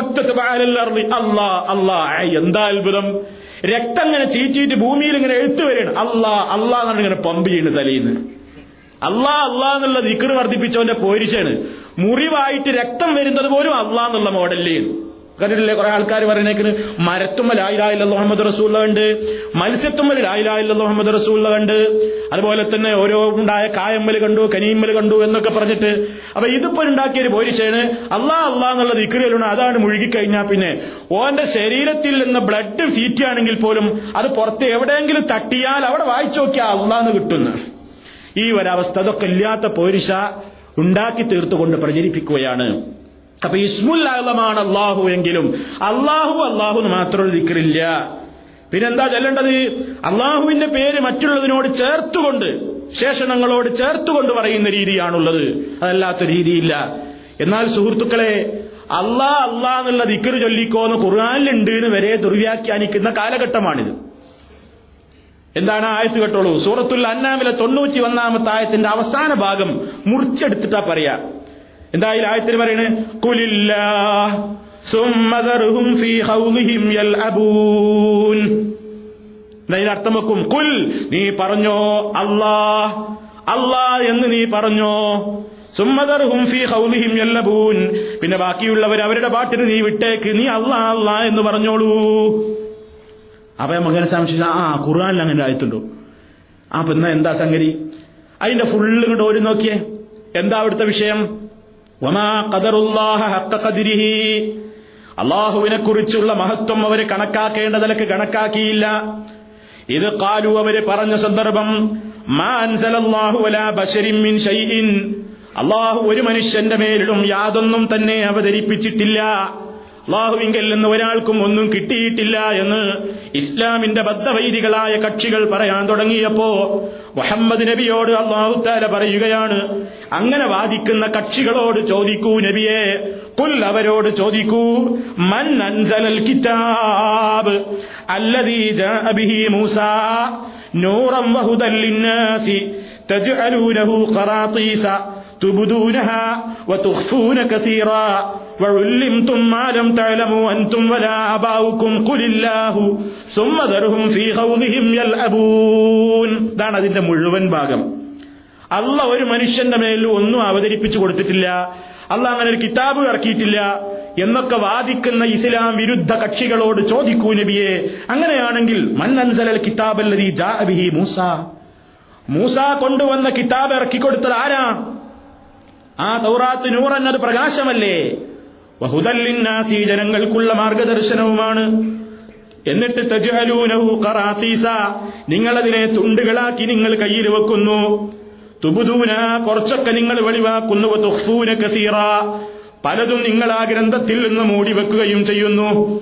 എന്താ അത്ഭുതം? രക്തം ഇങ്ങനെ ചീറ്റിയിട്ട് ഭൂമിയിൽ ഇങ്ങനെ എഴുത്തു വരികയാണ്. അല്ലാ അല്ലാ എന്നാണ് ഇങ്ങനെ പമ്പ് ചെയ്യുന്നത് തലയിന്ന് അല്ലാ അല്ലാ എന്നുള്ള ദിക്കറ് വർദ്ധിപ്പിച്ചവന്റെ പോരിശാണ് മുറിവായിട്ട് രക്തം വരുന്നത് പോലും അല്ലാ എന്നുള്ള കണ്ടിട്ടില്ലേ കുറെ ആൾക്കാർ പറയുന്നേക്കിന് മരത്തുമ്മൽ ലായിലായില്ല മുഹമ്മദ് റസൂള്ള ഉണ്ട് മത്സ്യത്തുമ്മൽ ലായിലായില്ല മുഹമ്മദ് റസൂള്ള ഉണ്ട്. അതുപോലെ തന്നെ ഓരോ ഉണ്ടായ കായമ്മൽ കണ്ടു കനിയമ്മൽ കണ്ടു എന്നൊക്കെ പറഞ്ഞിട്ട് അപ്പൊ ഇതിപ്പോ ഉണ്ടാക്കിയ ഒരു പോരിശേണ് അള്ളാ അള്ളാ എന്നുള്ള ഇക്കുരലുണ്ട് അതാണ് മുഴുകിക്കഴിഞ്ഞാൽ പിന്നെ ഓന്റെ ശരീരത്തിൽ നിന്ന് ബ്ലഡ് സീറ്റാണെങ്കിൽ പോലും അത് പുറത്ത് എവിടെയെങ്കിലും തട്ടിയാൽ അവിടെ വായിച്ചു നോക്കിയാൽ അള്ളാന്ന് കിട്ടുന്നു. ഈ ഒരവസ്ഥ അതൊക്കെ ഇല്ലാത്ത പോരിശ ഉണ്ടാക്കി തീർത്തുകൊണ്ട് പ്രചരിപ്പിക്കുകയാണ്. അപ്പൊ ഇസ്മുല്ലാഹുലമാണ് അള്ളാഹു എങ്കിലും അള്ളാഹു അള്ളാഹു മാത്രം ദിക്കറില്ല പിന്നെന്താ ചൊല്ലേണ്ടത്? അള്ളാഹുവിന്റെ പേര് മറ്റുള്ളതിനോട് ചേർത്തുകൊണ്ട് ശേഷണങ്ങളോട് ചേർത്തുകൊണ്ട് പറയുന്ന രീതിയാണുള്ളത്. അതല്ലാത്ത രീതിയില്ല. എന്നാൽ സുഹൃത്തുക്കളെ അള്ളാ അള്ളാ എന്നുള്ള ദിക്കറ് ചൊല്ലിക്കോന്ന് ഖുർആാനിലുണ്ട് എന്ന് വരെ ദുർവ്യാഖ്യാനിക്കുന്ന കാലഘട്ടമാണിത്. എന്താണ്? ആയത്ത് കേട്ടോളൂ. സൂറത്തുൽ അന്നാമിലെ തൊണ്ണൂറ്റി ഒന്നാമത്തെ ആയത്തിന്റെ അവസാന ഭാഗം മുറിച്ചെടുത്തിട്ടാ പറയാ. എന്തായാലും ആയത്തിൽ പറയണേ? കുലില്ലാ ഫീ ഖൗലിഹിം യൽഅബൂൻ. ഇതിന് അർത്ഥം വെക്കും? കുൽ നീ പറഞ്ഞോ അല്ലാ അല്ലാ എന്ന് നീ പറഞ്ഞോ. സുമ്മദർഹും ഫീ ഖൗലിഹിം യല്ലബൂൻ പിന്നെ ബാക്കിയുള്ളവർ അവരുടെ പാട്ടിന് നീ വിട്ടേക്ക്. നീ അല്ലാ അല്ലാ എന്ന് പറഞ്ഞോളൂ. അപ്പൊ മകനെ സംശയിച്ച ആ ഖുർആാനിൽ അങ്ങനെ ആയത്തുണ്ടോ? ആ പിന്നെ എന്താ സംഗതി? അതിന്റെ ഫുള്ള് ഇങ്ങോട്ട് ഓടി നോക്കിയേ. എന്താ അവിടുത്തെ വിഷയം? അള്ളാഹുവിനെ കുറിച്ചുള്ള മഹത്വം അവർ കണക്കാക്കേണ്ടതിലക്ക് കണക്കാക്കിയില്ല. ഇത് കാലു അവർ പറഞ്ഞ സന്ദർഭം അള്ളാഹു ഒരു മനുഷ്യന്റെ മേലിലും യാതൊന്നും തന്നെ അവതരിപ്പിച്ചിട്ടില്ല. അള്ളാഹുവിങ്കിൽ നിന്ന് ഒരാൾക്കും ഒന്നും കിട്ടിയിട്ടില്ല എന്ന് ഇസ്ലാമിന്റെ ബദ്ധവൈദികളായ കക്ഷികൾ പറയാൻ തുടങ്ങിയപ്പോ മുഹമ്മദ് നബിയോട് അള്ളാഹുത്താല പറയുകയാണ് അങ്ങനെ വാദിക്കുന്ന കക്ഷികളോട് ചോദിക്കൂ നബിയെ കുൽ അവരോട് ചോദിക്കൂ മൻ അൻസലൽ കിതാബ് അല്ലദീ ജാഅ ബിഹി മൂസ നൂറൻ വഹുദൽ തജ്അലൂനഹു ഖറാതീസ തുബ്ദൂനഹ വതുഖ്ഫൂന കസീറാ وعلمتم ما لم تعلموا أنتم ولا آباؤكم قل الله ثم ذرهم في خوضهم يلعبون ഇതാണ് അതിന്റെ മുഴുവൻ ഭാഗം അല്ല ഒരു മനുഷ്യന്റെ മേൽ ഒന്നും അവതരിപ്പിച്ചു കൊടുത്തിട്ടില്ല അല്ല അങ്ങനെ ഒരു കിതാബ് ഇറക്കിയിട്ടില്ല എന്നൊക്കെ വാദിക്കുന്ന ഇസ്ലാം വിരുദ്ധ കക്ഷികളോട് ചോദിക്കൂ നബിയെ അങ്ങനെയാണെങ്കിൽ മൻ അൻസലൽ കിതാബല്ലദീ ജാഅ ബിഹി മൂസ മൂസ കൊണ്ടുവന്ന കിതാബ് ഇറക്കിക്കൊടുത്തത് ആരാ ആ തൗറാത്ത് നൂർ എന്നത് പ്രകാശമല്ലേ വഹുദല്ലിന്നാസി ജനങ്ങൾക്കുള്ള മാർഗദർശനവുമാണ്. എന്നിട്ട് തജ്ഹലൂനഹു കറാത്തീസ നിങ്ങളതിനെ തുണ്ടുകളാക്കി നിങ്ങൾ കയ്യിൽ വെക്കുന്നു. തുബുദൂന കുറച്ചൊക്കെ നിങ്ങൾ വെളിവാക്കുന്നു. തുഹ്ഫൂന കസീറ പലതും നിങ്ങൾ ആ ഗ്രന്ഥത്തിൽ നിന്ന് മൂടി വെക്കുകയും ചെയ്യുന്നു.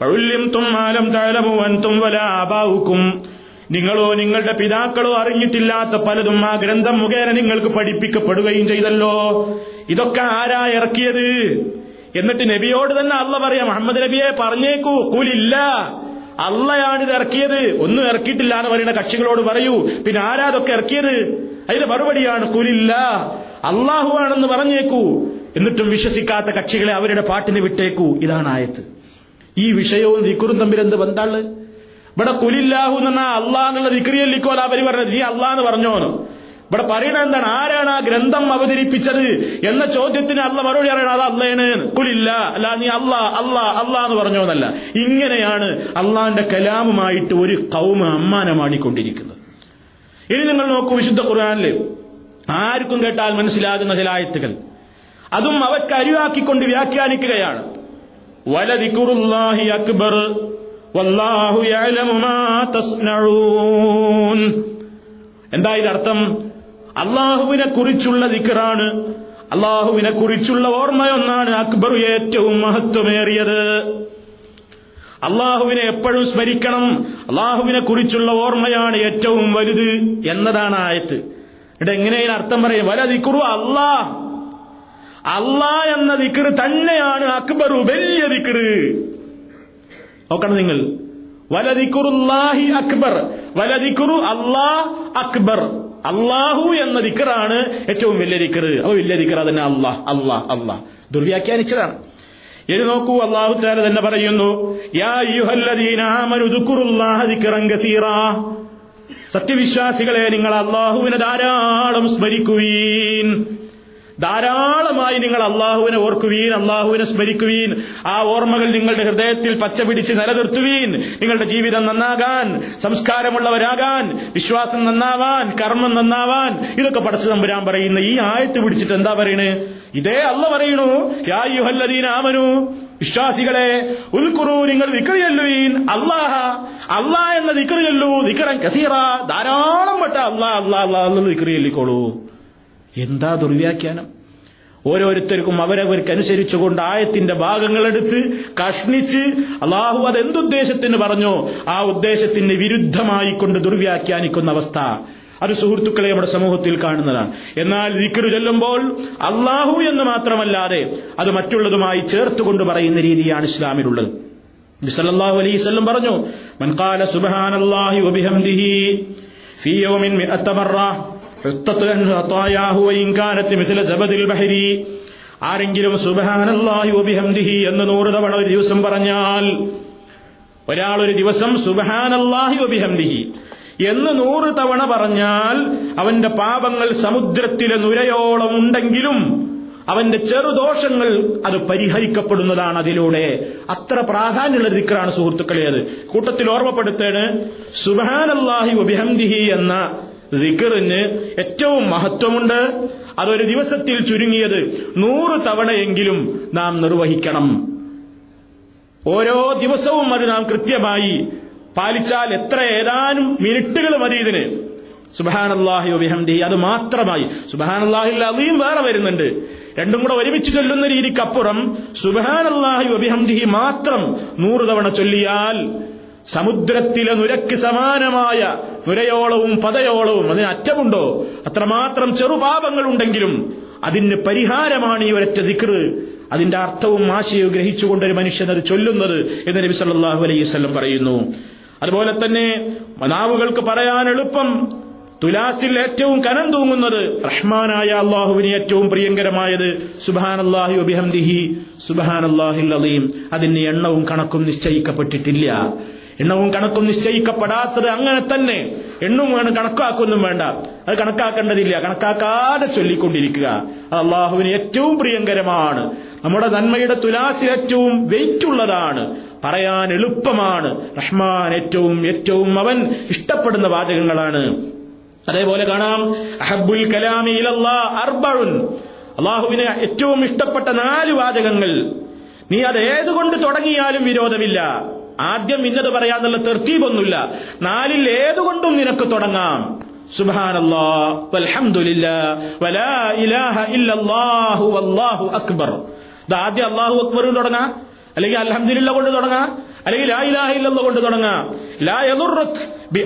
പഴുല്യം തുമ്മാലം താലമുവൻതും വല അബാവുക്കും നിങ്ങളോ നിങ്ങളുടെ പിതാക്കളോ അറിഞ്ഞിട്ടില്ലാത്ത പലതും ആ ഗ്രന്ഥം മുഖേന നിങ്ങൾക്ക് പഠിപ്പിക്കപ്പെടുകയും ചെയ്തല്ലോ. ഇതൊക്കെ ആരാ ഇറക്കിയത്? എന്നിട്ട് നബിയോട് തന്നെ അല്ല പറയാം മുഹമ്മദ് നബിയെ പറഞ്ഞേക്കൂ കൂലില്ല. അള്ളയാണ് ഇത് ഇറക്കിയത്. ഒന്നും ഇറക്കിയിട്ടില്ല എന്ന് പറയുന്ന കക്ഷികളോട് പറയൂ. പിന്നെ ആരാ അതൊക്കെ ഇറക്കിയത്? അതിന്റെ മറുപടിയാണ് കൂലില്ല. അള്ളാഹു ആണെന്ന് പറഞ്ഞേക്കൂ. എന്നിട്ടും വിശ്വസിക്കാത്ത കക്ഷികളെ അവരുടെ പാട്ടിന് വിട്ടേക്കൂ. ഇതാണ് ആയത്ത്. ഈ വിഷയവും ദിക്കുറും തമ്മിൽ എന്ത് ബന്ധാൾ ഇവിടെ കുലില്ലാഹു എന്ന് അള്ളാഹ് എന്നുള്ള ദിക്രിയല്ലിക്കോലാ പരി പറഞ്ഞത്. നീ അള്ളാഹ് എന്ന് പറഞ്ഞോന്ന്. ഇവിടെ പറയുന്നത് എന്താണ്? ആരാണ് ആ ഗ്രന്ഥം അവതരിപ്പിച്ചത് എന്ന ചോദ്യത്തിന് അല്ല മറുപടി പറയണം അത് അല്ലേന് കുലില്ല. അല്ല നീ അല്ലാ അല്ലാ അല്ലാ എന്ന് പറഞ്ഞോന്നല്ല. ഇങ്ങനെയാണ് അള്ളാന്റെ കലാമുമായിട്ട് ഒരു കൗമ അമ്മാനമാടിക്കൊണ്ടിരിക്കുന്നത് ഇനി നിങ്ങൾ നോക്കൂ വിശുദ്ധ ഖുർആാനിൽ. ആർക്കും കേട്ടാൽ മനസ്സിലാകുന്ന ചില ആയത്തുകൾ. അതും അവയ്ക്ക് അരിവാക്കിക്കൊണ്ട് വ്യാഖ്യാനിക്കുകയാണ്. വലദിക്കുറുല്ലാഹി അക്ബർ വല്ലാഹു എന്താ ഇതിനർത്ഥം? അള്ളാഹുവിനെ കുറിച്ചുള്ള ദിക്കറാണ് അള്ളാഹുവിനെ കുറിച്ചുള്ള ഓർമ്മയൊന്നാണ് അക്ബർ ഏറ്റവും മഹത്വമേറിയത്. അള്ളാഹുവിനെ എപ്പോഴും സ്മരിക്കണം. അള്ളാഹുവിനെ കുറിച്ചുള്ള ഓർമ്മയാണ് ഏറ്റവും വലുത് എന്നതാണ് ആയത്ത്. ഇവിടെ എങ്ങനെയാണ് അർത്ഥം പറയും വല ദിക്കുറു അള്ളാ അള്ളാ എന്ന ദിക്കറ് തന്നെയാണ് അക്ബർ വലിയ ദിക്കറ് നോക്കണം നിങ്ങൾ. വലദിക്കുറുല്ലാഹി അക്ബർ. വലതിക്കുറു അള്ളാ അക്ബർ. അള്ളാഹു എന്ന ദിക്കറാണ് ഏറ്റവും വലിയ ദിക്കറ്. അപ്പൊ വലിയ ദിക്കർ തന്നെ അള്ളാഹ് അള്ളാഹ് അള്ളാഹ് ദുർവ്യാഖ്യാനിച്ചതാണ്. ഇനി നോക്കൂ അള്ളാഹു താല തന്നെ പറയുന്നു സത്യവിശ്വാസികളെ നിങ്ങൾ അള്ളാഹുവിനെ ധാരാളം സ്മരിക്കുവീൻ. ധാരാളമായി നിങ്ങൾ അള്ളാഹുവിനെ ഓർക്കുവീൻ അള്ളാഹുവിനെ സ്മരിക്കുവീൻ. ആ ഓർമ്മകൾ നിങ്ങളുടെ ഹൃദയത്തിൽ പച്ചപിടിച്ച് നിലനിർത്തുവീൻ. നിങ്ങളുടെ ജീവിതം നന്നാകാൻ സംസ്കാരമുള്ളവരാകാൻ വിശ്വാസം നന്നാവാൻ കർമ്മം നന്നാവാൻ. ഇതൊക്കെ പഠിച്ചു തമ്പുരാൻ പറയുന്ന ഈ ആയത്ത് പിടിച്ചിട്ട് എന്താ പറയണേ? ഇതേ അല്ല പറയണു. യായുഹല്ലദീൻ വിശ്വാസികളെ ഉൽക്കുറു നിങ്ങൾ ദിക്കറിയല്ലുവീൻ അള്ളാഹ അള്ളാഹ എന്ന ദിക്കറിയല്ലു ദിക്കറൻ കസീറ. ധാരാളം പെട്ട അള്ളാഹ് അള്ളാഹ് അള്ളാഹ് എന്നത് ദിക്കറിയല്ലിക്കോളൂ എന്താ ദുർവ്യാഖ്യാനം? ഓരോരുത്തർക്കും അവരവർക്കനുസരിച്ചുകൊണ്ട് ആയത്തിന്റെ ഭാഗങ്ങളെടുത്ത് കഷ്ണിച്ച് അള്ളാഹു അത് എന്തുദ്ദേശത്തിന് പറഞ്ഞോ ആ ഉദ്ദേശത്തിന് വിരുദ്ധമായി കൊണ്ട് ദുർവ്യാഖ്യാനിക്കുന്ന അവസ്ഥ അത് സുഹൃത്തുക്കളെ നമ്മുടെ സമൂഹത്തിൽ കാണുന്നതാണ്. എന്നാൽ ദിക്കറ് ചൊല്ലുമ്പോൾ അള്ളാഹു എന്ന് മാത്രമല്ലാതെ അത് മറ്റുള്ളതുമായി ചേർത്തുകൊണ്ട് പറയുന്ന രീതിയാണ് ഇസ്ലാമിലുള്ളത്. സല്ലല്ലാഹു അലൈഹി വസല്ലം പറഞ്ഞു മൻ ഖാല മിഅത്ത മറ ആരെങ്കിലും സുബഹാനല്ലാഹി എന്ന് നൂറ് തവണ ഒരു ദിവസം പറഞ്ഞാൽ ഒരാൾ ഒരു ദിവസം സുബഹാനല്ലാഹി എന്ന് നൂറ് തവണ പറഞ്ഞാൽ അവന്റെ പാപങ്ങൾ സമുദ്രത്തിലെ നുരയോളം ഉണ്ടെങ്കിലും അവന്റെ ചെറുദോഷങ്ങൾ അത് പരിഹരിക്കപ്പെടുന്നതാണ് അതിലൂടെ. അത്ര പ്രാധാന്യമുള്ള ദിക്കറാണ് സുഹൃത്തുക്കളെ അത് കൂട്ടത്തിൽ ഓർമ്മപ്പെടുത്തേണ് സുബാനല്ലാഹി വബിഹംദിഹി എന്ന ദിക്കറിന് ഏറ്റവും മഹത്വമുണ്ട്. അതൊരു ദിവസത്തിൽ ചുരുങ്ങിയത് നൂറ് തവണയെങ്കിലും നാം നിർവഹിക്കണം. ഓരോ ദിവസവും അത് നാം കൃത്യമായി പാലിച്ചാൽ എത്ര ഏതാനും മിനിറ്റുകൾ മതി ഇതിന്. സുബാനല്ലാഹി അത് മാത്രമായി. സുബാനല്ലാഹിൽ അതിയും വേറെ വരുന്നുണ്ട്. രണ്ടും കൂടെ ഒരുമിച്ച് ചൊല്ലുന്ന രീതിക്കപ്പുറം സുബാനല്ലാഹി ഒബിഹംദിഹി മാത്രം നൂറ് തവണ ചൊല്ലിയാൽ സമുദ്രത്തിലെ നുരക്ക് സമാനമായ നുരയോളവും പതയോളവും അതിന് അറ്റമുണ്ടോ? അത്രമാത്രം ചെറുപാപങ്ങൾ ഉണ്ടെങ്കിലും അതിന് പരിഹാരമാണ് ഈ ഒരൊറ്റ ദിക്റ് അതിന്റെ അർത്ഥവും ആശയവും ഗ്രഹിച്ചുകൊണ്ട് ഒരു മനുഷ്യൻ അത് ചൊല്ലുന്നത് എന്ന് നബി സല്ലാഹു അലൈഹി വസല്ലം പറയുന്നു. അതുപോലെ തന്നെ നാവുകൾക്ക് പറയാൻ എളുപ്പം തുലാസിൽ ഏറ്റവും കനം തൂങ്ങുന്നത് റഹ്മാനായ അള്ളാഹുവിന് ഏറ്റവും പ്രിയങ്കരമായത് സുബാൻ ഒബിഹംദിഹി സുബാൻ അലീം അതിന്റെ എണ്ണവും കണക്കും നിശ്ചയിക്കപ്പെട്ടിട്ടില്ല. എണ്ണവും കണക്കും നിശ്ചയിക്കപ്പെടാത്തത് അങ്ങനെ തന്നെ. എണ്ണും വേണം കണക്കാക്കൊന്നും വേണ്ട. അത് കണക്കാക്കേണ്ടതില്ല. കണക്കാക്കാതെ ചൊല്ലിക്കൊണ്ടിരിക്കുക. അത് അള്ളാഹുവിന് ഏറ്റവും പ്രിയങ്കരമാണ്. നമ്മുടെ നന്മയുടെ തുലാസിൽ ഏറ്റവും വെയിറ്റ് ഉള്ളതാണ് പറയാൻ എളുപ്പമാണ്. റഹ്മാൻ ഏറ്റവും ഏറ്റവും അവൻ ഇഷ്ടപ്പെടുന്ന വാചകങ്ങളാണ്. അതേപോലെ കാണാം. അഹബുൽ കലാമി ഇലല്ലാ അള്ളാഹുവിന് ഏറ്റവും ഇഷ്ടപ്പെട്ട നാല് വാചകങ്ങൾ. നീ അത് ഏതുകൊണ്ട് തുടങ്ങിയാലും വിരോധമില്ല. ആദ്യം ഇന്നത് പറയാന്നുള്ള തെർത്തീപൊന്നുമില്ല നാലിൽ ഏതുകൊണ്ടും നിനക്ക് തുടങ്ങാം. വലാ ഇലാഹ അക്ബർ. ആദ്യം അല്ലെങ്കിൽ അലഹമില്ല കൊണ്ട് തുടങ്ങാം അല്ലെങ്കിൽ ലാ ഇലാഹ ഇല്ലല്ലോ കൊണ്ട് തുടങ്ങാം. ലാ ബി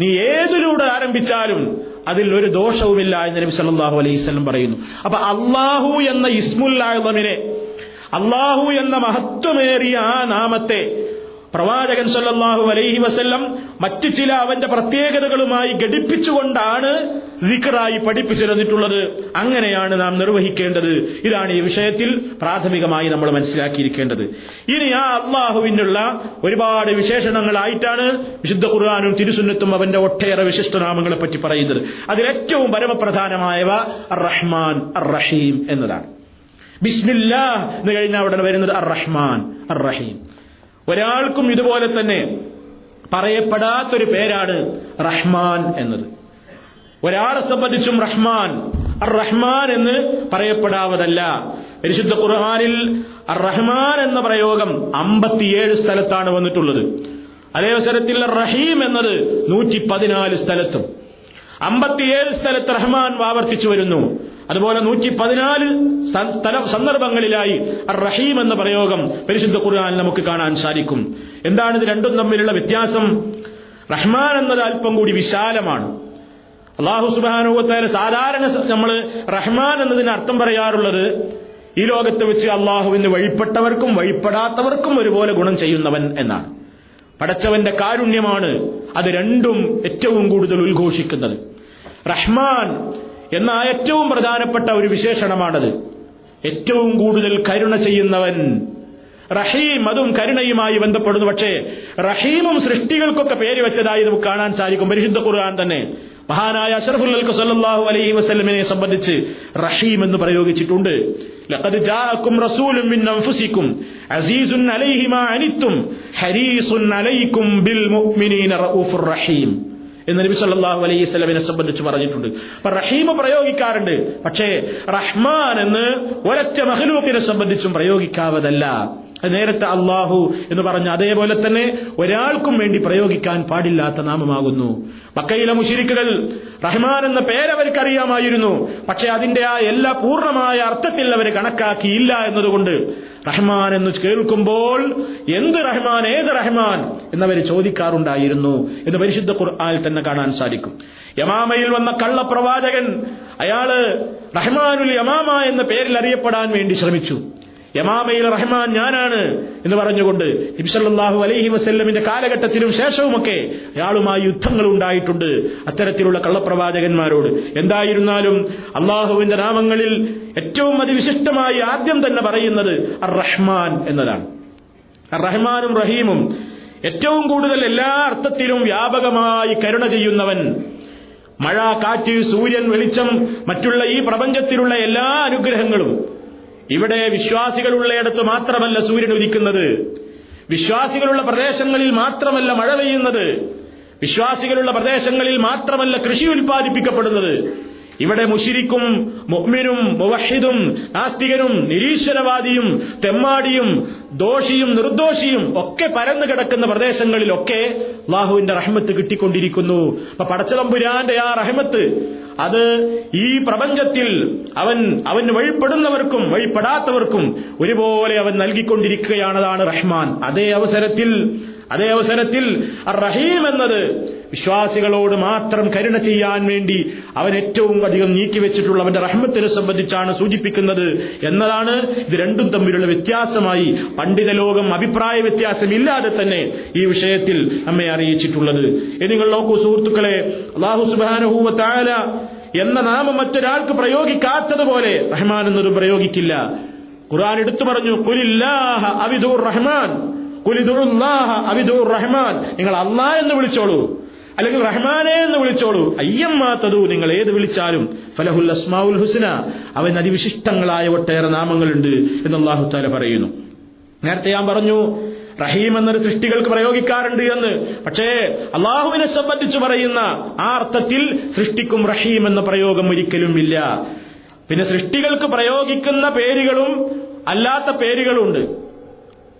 നീ ഏതിലൂടെ ആരംഭിച്ചാലും അതിൽ ഒരു ദോഷവുമില്ല എന്ന് നബി സല്ലല്ലാഹു അലൈഹി വസല്ലം പറയുന്നു. അപ്പൊ അള്ളാഹു എന്ന ഇസ്മുല്ലാഹുവിനെ അള്ളാഹു എന്ന മഹത്വമേറിയ ആ നാമത്തെ പ്രവാചകൻ സല്ലാഹു അലൈഹി വസല്ലം മറ്റു ചില അവന്റെ പ്രത്യേകതകളുമായി ഘടിപ്പിച്ചുകൊണ്ടാണ് ദിക്റായി പഠിപ്പിച്ചു തന്നിട്ടുള്ളത് അങ്ങനെയാണ് നാം നിർവഹിക്കേണ്ടത്. ഇതാണ് ഈ വിഷയത്തിൽ പ്രാഥമികമായി നമ്മൾ മനസ്സിലാക്കിയിരിക്കേണ്ടത്. ഇനി ആ അള്ളാഹുവിനുള്ള ഒരുപാട് വിശേഷണങ്ങളായിട്ടാണ് വിശുദ്ധ ഖുർആാനും തിരുസുന്നത്തും അവന്റെ ഒട്ടേറെ വിശിഷ്ടനാമങ്ങളെ പറ്റി പറയുന്നത്. അതിലേറ്റവും പരമപ്രധാനമായവ റഹ്മാൻ റഹീം എന്നതാണ്. ബിസ്മില്ലാ എന്ന് കഴിഞ്ഞാൽ അവിടെ വരുന്നത് അർ റഹ്മാൻ അർ റഹീം ഒരാൾക്കും ഇതുപോലെ തന്നെ പറയപ്പെടാത്തൊരു പേരാണ് റഹ്മാൻ എന്നത്. ഒരാളെ സംബന്ധിച്ചും റഹ്മാൻ അർ റഹ്മാൻ എന്ന് പറയപ്പെടാവതല്ല. പരിശുദ്ധ ഖുർഹാനിൽ അർ റഹ്മാൻ എന്ന പ്രയോഗം അമ്പത്തിയേഴ് സ്ഥലത്താണ് വന്നിട്ടുള്ളത്. അതേ അവസരത്തിൽ റഹീം എന്നത് നൂറ്റി പതിനാല് സ്ഥലത്തും. അമ്പത്തിയേഴ് സ്ഥലത്ത് റഹ്മാൻ ആവർത്തിച്ചു വരുന്നു. അതുപോലെ നൂറ്റി പതിനാല് സന്ദർഭങ്ങളിലായി റഹീം എന്ന പ്രയോഗം പരിശുദ്ധ ഖുർആൻ നമുക്ക് കാണാൻ സാധിക്കും. എന്താണ് ഇത് രണ്ടും തമ്മിലുള്ള വ്യത്യാസം? റഹ്മാൻ എന്നത് അല്പം കൂടി വിശാലമാണ്. അള്ളാഹു സുബാനുഭവത്തായ സാധാരണ നമ്മൾ റഹ്മാൻ എന്നതിന് അർത്ഥം പറയാറുള്ളത് ഈ ലോകത്ത് വെച്ച് അള്ളാഹുവിന് വഴിപ്പെട്ടവർക്കും വഴിപ്പെടാത്തവർക്കും ഒരുപോലെ ഗുണം ചെയ്യുന്നവൻ എന്നാണ്. പടച്ചവന്റെ കാരുണ്യമാണ് അത് രണ്ടും ഏറ്റവും കൂടുതൽ ഉദ്ഘോഷിക്കുന്നത്. റഹ്മാൻ എന്ന ഏറ്റവും പ്രധാനപ്പെട്ട ഒരു വിശേഷണമാണത്. ഏറ്റവും കൂടുതൽ കരുണ ചെയ്യുന്നവൻ റഹീം അതും കരുണയുമായി ബന്ധപ്പെടുന്നു. പക്ഷേ റഹീമും സൃഷ്ടികൾക്കൊക്കെ പേര് വെച്ചതായി നമുക്ക് കാണാൻ സാധിക്കും. പരിശുദ്ധ ഖുർആൻ തന്നെ. മഹാനായ അഷറഫുൽ സല്ലല്ലാഹു അലൈഹി വസല്ലമിനെ സംബന്ധിച്ച് റഹീം എന്ന് പ്രയോഗിച്ചിട്ടുണ്ട്. ലഖദ് മിൻ അസീസുൻ അലൈഹി മാ ഹരീസുൻ ബിൽ മുഅ്മിനീന റഊഫുർ റഹീം. എന്ന് നബി സല്ലാഹു അലൈഹി സ്വലമിനെ സംബന്ധിച്ച് പറഞ്ഞിട്ടുണ്ട്. അപ്പൊ റഹീം പ്രയോഗിക്കാറുണ്ട്. പക്ഷേ റഹ്മാൻ എന്ന് ഒരൊറ്റ മഹലൂക്കിനെ സംബന്ധിച്ചും പ്രയോഗിക്കാവതല്ല. നേരത്തെ അള്ളാഹു എന്ന് പറഞ്ഞ അതേപോലെ തന്നെ ഒരാൾക്കും വേണ്ടി പ്രയോഗിക്കാൻ പാടില്ലാത്ത നാമമാകുന്നു. മക്കയിലെ മുഷിരിക്കുകൾ റഹ്മാൻ എന്ന പേരവർക്ക് അറിയാമായിരുന്നു. പക്ഷെ അതിന്റെ ആ എല്ലാ പൂർണമായ അർത്ഥത്തിൽ അവർ കണക്കാക്കിയില്ല എന്നതുകൊണ്ട് റഹ്മാൻ എന്ന് കേൾക്കുമ്പോൾ എന്ത് റഹ്മാൻ ഏത് റഹ്മാൻ എന്നവർ ചോദിക്കാറുണ്ടായിരുന്നു എന്ന് പരിശുദ്ധ ഖുർആാനിൽ തന്നെ കാണാൻ സാധിക്കും. യമാമയിൽ വന്ന കള്ളപ്രവാചകൻ അയാൾ റഹ്മാനുൽ യമാമ എന്ന പേരിൽ അറിയപ്പെടാൻ വേണ്ടി ശ്രമിച്ചു. യമാമയിൽ റഹ്മാൻ ഞാനാണ് എന്ന് പറഞ്ഞുകൊണ്ട് ഇബ്സല്ലാഹു അലൈഹി വസ്ല്ലമിന്റെ കാലഘട്ടത്തിലും ശേഷവുമൊക്കെ അയാളുമായി യുദ്ധങ്ങൾ ഉണ്ടായിട്ടുണ്ട്. അത്തരത്തിലുള്ള കള്ളപ്രവാചകന്മാരോട് എന്തായിരുന്നാലും അള്ളാഹുവിന്റെ നാമങ്ങളിൽ ഏറ്റവും അതിവിശിഷ്ടമായി ആദ്യം തന്നെ പറയുന്നത് അർ റഹ്മാൻ എന്നതാണ്. റഹ്മാനും റഹീമും ഏറ്റവും കൂടുതൽ എല്ലാ അർത്ഥത്തിലും വ്യാപകമായി കരുണ ചെയ്യുന്നവൻ. മഴ കാറ്റ് സൂര്യൻ വെളിച്ചം മറ്റുള്ള ഈ പ്രപഞ്ചത്തിലുള്ള എല്ലാ അനുഗ്രഹങ്ങളും ഇവിടെ വിശ്വാസികളുള്ളയിടത്ത് മാത്രമല്ല സൂര്യൻ ഉദിക്കുന്നത്. വിശ്വാസികളുള്ള പ്രദേശങ്ങളിൽ മാത്രമല്ല മഴ പെയ്യുന്നത്. വിശ്വാസികളുള്ള പ്രദേശങ്ങളിൽ മാത്രമല്ല കൃഷി ഉൽപ്പാദിപ്പിക്കപ്പെടുന്നത്. ഇവിടെ മുഷിരിക്കും മുഹ്മിനും മുവഹിദും നാസ്തികനും നിരീശ്വരവാദിയും തെമ്മാടിയും ദോഷിയും നിർദോഷിയും ഒക്കെ പരന്നു കിടക്കുന്ന പ്രദേശങ്ങളിലൊക്കെ അള്ളാഹുവിന്റെ റഹ്മത്ത് കിട്ടിക്കൊണ്ടിരിക്കുന്നു. അപ്പൊ പടച്ചതമ്പുരാന്റെ ആ റഹ്മത്ത് അത് ഈ പ്രപഞ്ചത്തിൽ അവൻ അവന് വഴിപ്പെടുന്നവർക്കും വഴിപ്പെടാത്തവർക്കും ഒരുപോലെ അവൻ നൽകിക്കൊണ്ടിരിക്കുകയാണതാണ് റഹ്മാൻ. അതേ അവസരത്തിൽ അതേ അവസരത്തിൽ റഹീം എന്നത് വിശ്വാസികളോട് മാത്രം കരുണ ചെയ്യാൻ വേണ്ടി അവൻ ഏറ്റവും അധികം നീക്കിവെച്ചിട്ടുള്ള അവന്റെ റഹ്മത്തിനെ സംബന്ധിച്ചാണ് സൂചിപ്പിക്കുന്നത് എന്നതാണ് ഇത് രണ്ടും തമ്മിലുള്ള വ്യത്യാസമായി. പണ്ഡിത ലോകം അഭിപ്രായ വ്യത്യാസമില്ലാതെ തന്നെ ഈ വിഷയത്തിൽ നമ്മെ അറിയിച്ചിട്ടുള്ളത്. ഇനി നിങ്ങൾ നോക്കൂ സുഹൃത്തുക്കളെ അള്ളാഹു സുബാനഹൂവ എന്ന നാമം മറ്റൊരാൾക്ക് പ്രയോഗിക്കാത്തതുപോലെ റഹ്മാൻ എന്നൊരു പ്രയോഗിക്കില്ല. ഖുർആൻ എടുത്തു പറഞ്ഞു കുലില്ലാഹ അവിദുർ റഹ്മാൻ കുലിദുറുല്ലാഹ അവിദുർ റഹ്മാൻ. നിങ്ങൾ അള്ളാ എന്ന് വിളിച്ചോളൂ. അല്ലെങ്കിൽ റഹ്മാനെ എന്ന് വിളിച്ചോളൂ. അയ്യമ്മാത്തതു നിങ്ങൾ ഏത് വിളിച്ചാലും ഫലഹുൽ അസ്മാഉൽ ഹുസ്ന. അവൻ അതിവിശിഷ്ടങ്ങളായ ഒട്ടേറെ നാമങ്ങളുണ്ട് എന്ന് അള്ളാഹു താല പറയുന്നു. നേരത്തെ ഞാൻ പറഞ്ഞു റഹീം എന്നൊരു സൃഷ്ടികൾക്ക് പ്രയോഗിക്കാറുണ്ട് എന്ന്. പക്ഷേ അള്ളാഹുവിനെ സംബന്ധിച്ച് പറയുന്ന ആ അർത്ഥത്തിൽ സൃഷ്ടിക്കും റഹീം എന്ന പ്രയോഗം ഒരിക്കലും ഇല്ല. പിന്നെ സൃഷ്ടികൾക്ക് പ്രയോഗിക്കുന്ന പേരുകളും അല്ലാത്ത പേരുകളുണ്ട്.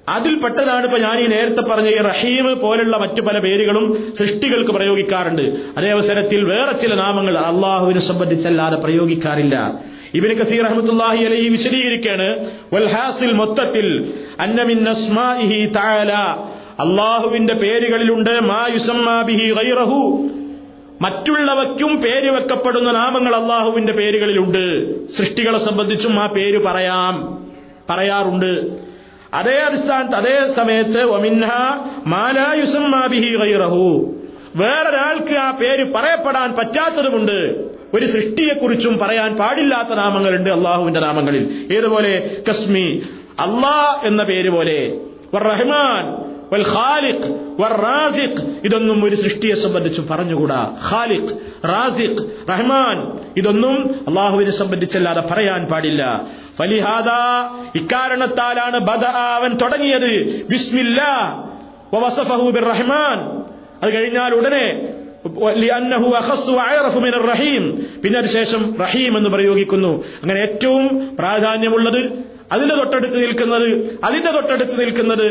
അതിൽപ്പെട്ടതാണ് ഇപ്പൊ ഞാൻ ഈ നേരത്തെ പറഞ്ഞ ഈ റഹീം പോലുള്ള മറ്റു പല പേരുകളും സൃഷ്ടികൾക്ക് പ്രയോഗിക്കാറുണ്ട്. അതേ അവസരത്തിൽ വേറെ ചില നാമങ്ങൾ അള്ളാഹുവിനെ സംബന്ധിച്ചല്ലാതെ പ്രയോഗിക്കാറില്ല. ഇബിന് കസീർ അഹമ്മദ്ഹി അലൈഹി വിശദീകരിക്കാണ് വൽഹാസിൽ മൊത്തത്തിൽ തആല. അള്ളാഹുവിന്റെ പേരുകളിലുണ്ട് മാ ബിഹി ഗൈറഹു. മറ്റുള്ളവയ്ക്കും പേര് വെക്കപ്പെടുന്ന നാമങ്ങൾ അള്ളാഹുവിന്റെ പേരുകളിലുണ്ട്. സൃഷ്ടികളെ സംബന്ധിച്ചും ആ പേര് പറയാം പറയാറുണ്ട്. അതേ അടിസ്ഥാനത്ത് അതേ സമയത്ത് ഒമിൻഹ മാലായുസമ്മാബിഹി ഗൈറഹു. വേറൊരാൾക്ക് ആ പേര് പറയപ്പെടാൻ പറ്റാത്തതുമുണ്ട് ഒരു സൃഷ്ടിയെക്കുറിച്ചും പറയാൻ പാടില്ലാത്ത നാമങ്ങളുണ്ട് അള്ളാഹുവിന്റെ നാമങ്ങളിൽ. ഏതുപോലെ? കസ്മി അള്ളാ എന്ന പേര് പോലെ. ഖാലിഖ് ഇതൊന്നും ഒരു സൃഷ്ടിയെ സംബന്ധിച്ച് പറഞ്ഞുകൂടാ. ഖാലിഖ് റാസിഖ് റഹ്മാൻ. ഇതൊന്നും അള്ളാഹുവിനെ സംബന്ധിച്ചല്ലാതെ പറയാൻ പാടില്ല. ഫലിഹാദ ഇക്കാരണത്താലാണ് ബദ അവൻ തുടങ്ങിയത്. ബിർ റഹ്മാൻ അത് കഴിഞ്ഞാൽ ഉടനെ റഹീം. പിന്നെ അതിനുശേഷം റഹീം എന്ന് പ്രയോഗിക്കുന്നു. അങ്ങനെ ഏറ്റവും പ്രാധാന്യമുള്ളത് അതിന്റെ തൊട്ടടുത്ത് നിൽക്കുന്നത് അതിന്റെ തൊട്ടടുത്ത് നിൽക്കുന്നത്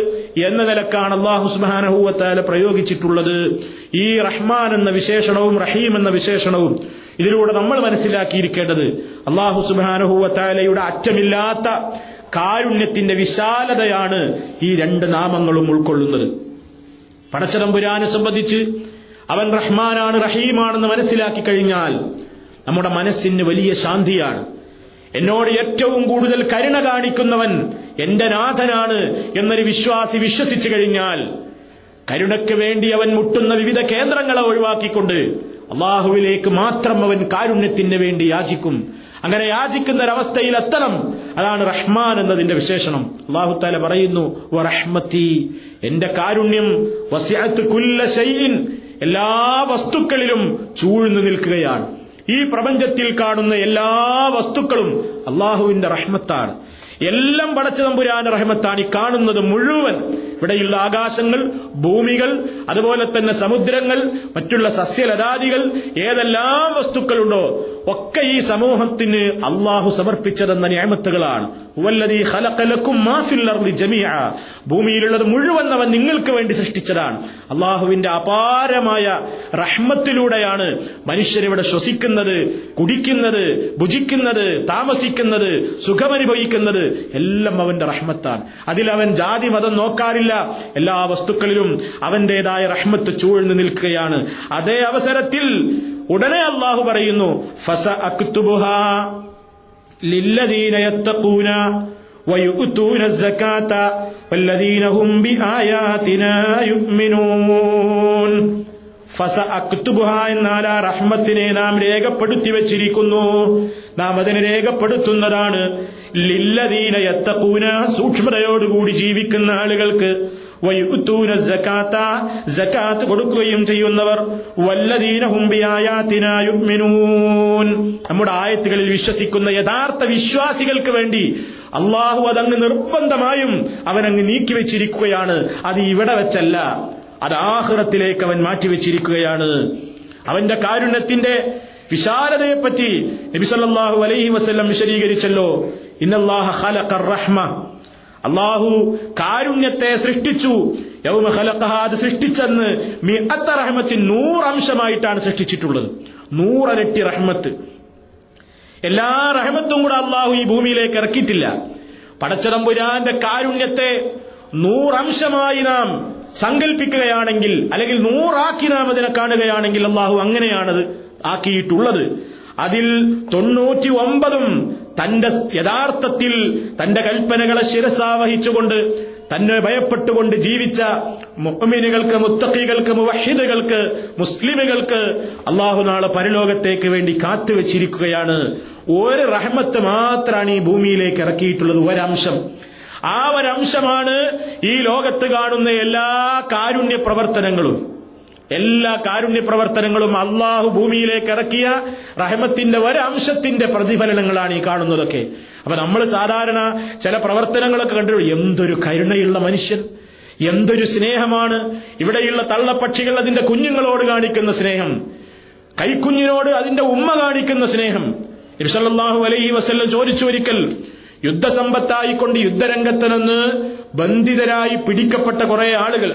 എന്ന നിലക്കാണ് അള്ളാഹു സുബാനഹൂവത്താല പ്രയോഗിച്ചിട്ടുള്ളത്. ഈ റഹ്മാൻ എന്ന വിശേഷണവും റഹീം എന്ന വിശേഷണവും ഇതിലൂടെ നമ്മൾ മനസ്സിലാക്കിയിരിക്കേണ്ടത് അള്ളാഹു സുബാനഹൂവത്താലയുടെ അറ്റമില്ലാത്ത കാരുണ്യത്തിന്റെ വിശാലതയാണ് ഈ രണ്ട് നാമങ്ങളും ഉൾക്കൊള്ളുന്നത്. പടച്ചതമ്പുരാനെ സംബന്ധിച്ച് അവൻ റഹ്മാനാണ് റഹീമാണെന്ന് മനസ്സിലാക്കി കഴിഞ്ഞാൽ നമ്മുടെ മനസ്സിന് വലിയ ശാന്തിയാണ്. എന്നോട് ഏറ്റവും കൂടുതൽ കരുണ കാണിക്കുന്നവൻ എന്റെ നാഥനാണ് എന്നൊരു വിശ്വാസി വിശ്വസിച്ചു കഴിഞ്ഞാൽ കരുണയ്ക്ക് വേണ്ടി അവൻ മുട്ടുന്ന വിവിധ കേന്ദ്രങ്ങളെ ഒഴിവാക്കിക്കൊണ്ട് അള്ളാഹുവിലേക്ക് മാത്രം അവൻ കാരുണ്യത്തിന് വേണ്ടി യാചിക്കും. അങ്ങനെ യാചിക്കുന്ന ഒരവസ്ഥയിൽ എത്തണം. അതാണ് റഹ്മാൻ എന്നതിന്റെ വിശേഷണം. അള്ളാഹു താല പറയുന്നു എന്റെ കാരുണ്യം എല്ലാ വസ്തുക്കളിലും ചൂഴ്ന്നു നിൽക്കുകയാണ്. ഈ പ്രപഞ്ചത്തിൽ കാണുന്ന എല്ലാ വസ്തുക്കളും അള്ളാഹുവിന്റെ റഹ്മത്താണ്. എല്ലാം പടച്ച തമ്പുരാൻ റഹ്മത്താണ് ഈ കാണുന്നത് മുഴുവൻ. ഇവിടെയുള്ള ആകാശങ്ങൾ ഭൂമികൾ അതുപോലെ തന്നെ സമുദ്രങ്ങൾ മറ്റുള്ള സസ്യലതാദികൾ ഏതെല്ലാം വസ്തുക്കളുണ്ടോ ഒക്കെ ഈ സമൂഹത്തിന് അള്ളാഹു സമർപ്പിച്ചതെന്ന ഞാമത്തുകളാണ്. ഭൂമിയിലുള്ളത് മുഴുവൻ അവൻ നിങ്ങൾക്ക് വേണ്ടി സൃഷ്ടിച്ചതാണ്. അള്ളാഹുവിന്റെ അപാരമായ റഹ്മത്തിലൂടെയാണ് മനുഷ്യരിവിടെ ശ്വസിക്കുന്നത് കുടിക്കുന്നത് ഭുജിക്കുന്നത് താമസിക്കുന്നത് സുഖമനുഭവിക്കുന്നത് എല്ലാം അവന്റെ റഹ്മത്താണ് അതിൽ അവൻ ജാതി മതം നോക്കാറില്ല എല്ലാ വസ്തുക്കളിലും അവന്റേതായ റഹ്മത്ത് ചൂഴ്ന്നു നിൽക്കുകയാണ് അതേ അവസരത്തിൽ ഉടനെ അള്ളാഹു പറയുന്നു ഫസ അക്തുബുഹ ലില്ലദീന യത്തഖൂന ويؤتون الزكاة والذين هم بآياتنا يؤمنون ഫസ അക്തുബുഹ എന്നാൽ റഹ്മത്തിനെ നാം രേഖപ്പെടുത്തി വച്ചിരിക്കുന്നു. നാം അതിനെ രേഖപ്പെടുത്തുന്നതാണ്. ലില്ലദീന യത്തഖൂന സൂക്ഷ്മതയോടുകൂടി ജീവിക്കുന്ന ആളുകൾക്ക് വയുത്തൂന ജക്കാത്ത ജക്കാത്ത് കൊടുക്കുകയും ചെയ്യുന്നവർ വല്ലദീന ഹുംബിയായാത്തിനായുമിനൂൻ നമ്മുടെ ആയത്തുകളിൽ വിശ്വസിക്കുന്ന യഥാർത്ഥ വിശ്വാസികൾക്ക് വേണ്ടി അള്ളാഹു അതങ്ങ് നിർബന്ധമായും അവനങ്ങ് നീക്കിവെച്ചിരിക്കുകയാണ് അത് ഇവിടെ വെച്ചല്ല. അത് ആഹ്റത്തിലേക്ക് അവൻ മാറ്റിവെച്ചിരിക്കുകയാണ്. അവന്റെ കാരുണ്യത്തിന്റെ വിശാലതയെപ്പറ്റി നബിസല്ലാഹു അലൈഹി വസ്ല്ലം വിശദീകരിച്ചല്ലോ. ഇന്നല്ലാഹ റഹ്മ. അള്ളാഹു കാരുണ്യത്തെ സൃഷ്ടിച്ചു. യൗമ ഖലഖഹ അത് സൃഷ്ടിച്ചെന്ന് മിഅത്ത റഹ്മത്തിൻ നൂറംശമായിട്ടാണ് സൃഷ്ടിച്ചിട്ടുള്ളത്. നൂറരട്ടി റഹ്മത്ത്. എല്ലാ റഹ്മത്തും കൂടെ അള്ളാഹു ഈ ഭൂമിയിലേക്ക് ഇറക്കിയിട്ടില്ല. പടച്ചതമ്പുരാന്റെ കാരുണ്യത്തെ നൂറംശമായി നാം സങ്കല്പിക്കുകയാണെങ്കിൽ അല്ലെങ്കിൽ നൂറാക്കി നാം അതിനെ കാണുകയാണെങ്കിൽ അള്ളാഹു അങ്ങനെയാണത് ആക്കിയിട്ടുള്ളത്. അതിൽ തൊണ്ണൂറ്റി ഒമ്പതും തന്റെ യഥാർത്ഥത്തിൽ തന്റെ കൽപ്പനകളെ ശിരസാവഹിച്ചുകൊണ്ട് തന്നെ ഭയപ്പെട്ടുകൊണ്ട് ജീവിച്ച മുഹമ്മിനുകൾക്ക് മുത്തഖികൾക്ക് മുവഹിദുകൾക്ക് മുസ്ലിമുകൾക്ക് അള്ളാഹു നാളെ പരലോകത്തേക്ക് വേണ്ടി കാത്തുവച്ചിരിക്കുകയാണ്. ഒരു റഹ്മത്ത് മാത്രമാണ് ഈ ഭൂമിയിലേക്ക് ഇറക്കിയിട്ടുള്ളത്. ഒരംശം. ആ ഒരംശമാണ് ഈ ലോകത്ത് കാണുന്ന എല്ലാ കാരുണ്യ പ്രവർത്തനങ്ങളും. എല്ലാ കാരുണ്യ പ്രവർത്തനങ്ങളും അള്ളാഹു ഭൂമിയിലേക്ക് ഇറക്കിയ റഹമത്തിന്റെ ഒരംശത്തിന്റെ പ്രതിഫലനങ്ങളാണ് ഈ കാണുന്നതൊക്കെ. അപ്പൊ നമ്മൾ സാധാരണ ചില പ്രവർത്തനങ്ങളൊക്കെ കണ്ടു എന്തൊരു കരുണയുള്ള മനുഷ്യൻ. എന്തൊരു സ്നേഹമാണ്. ഇവിടെയുള്ള തള്ളപ്പക്ഷികൾ അതിന്റെ കുഞ്ഞുങ്ങളോട് കാണിക്കുന്ന സ്നേഹം. കൈക്കുഞ്ഞിനോട് അതിന്റെ ഉമ്മ കാണിക്കുന്ന സ്നേഹം. ഇർഷല്ലാഹു അലൈഹി വസല്ലം ചോദിച്ചു ഒരിക്കൽ യുദ്ധസമ്പത്തായിക്കൊണ്ട് യുദ്ധരംഗത്ത് നിന്ന് ബന്ധിതരായി പിടിക്കപ്പെട്ട കുറെ ആളുകൾ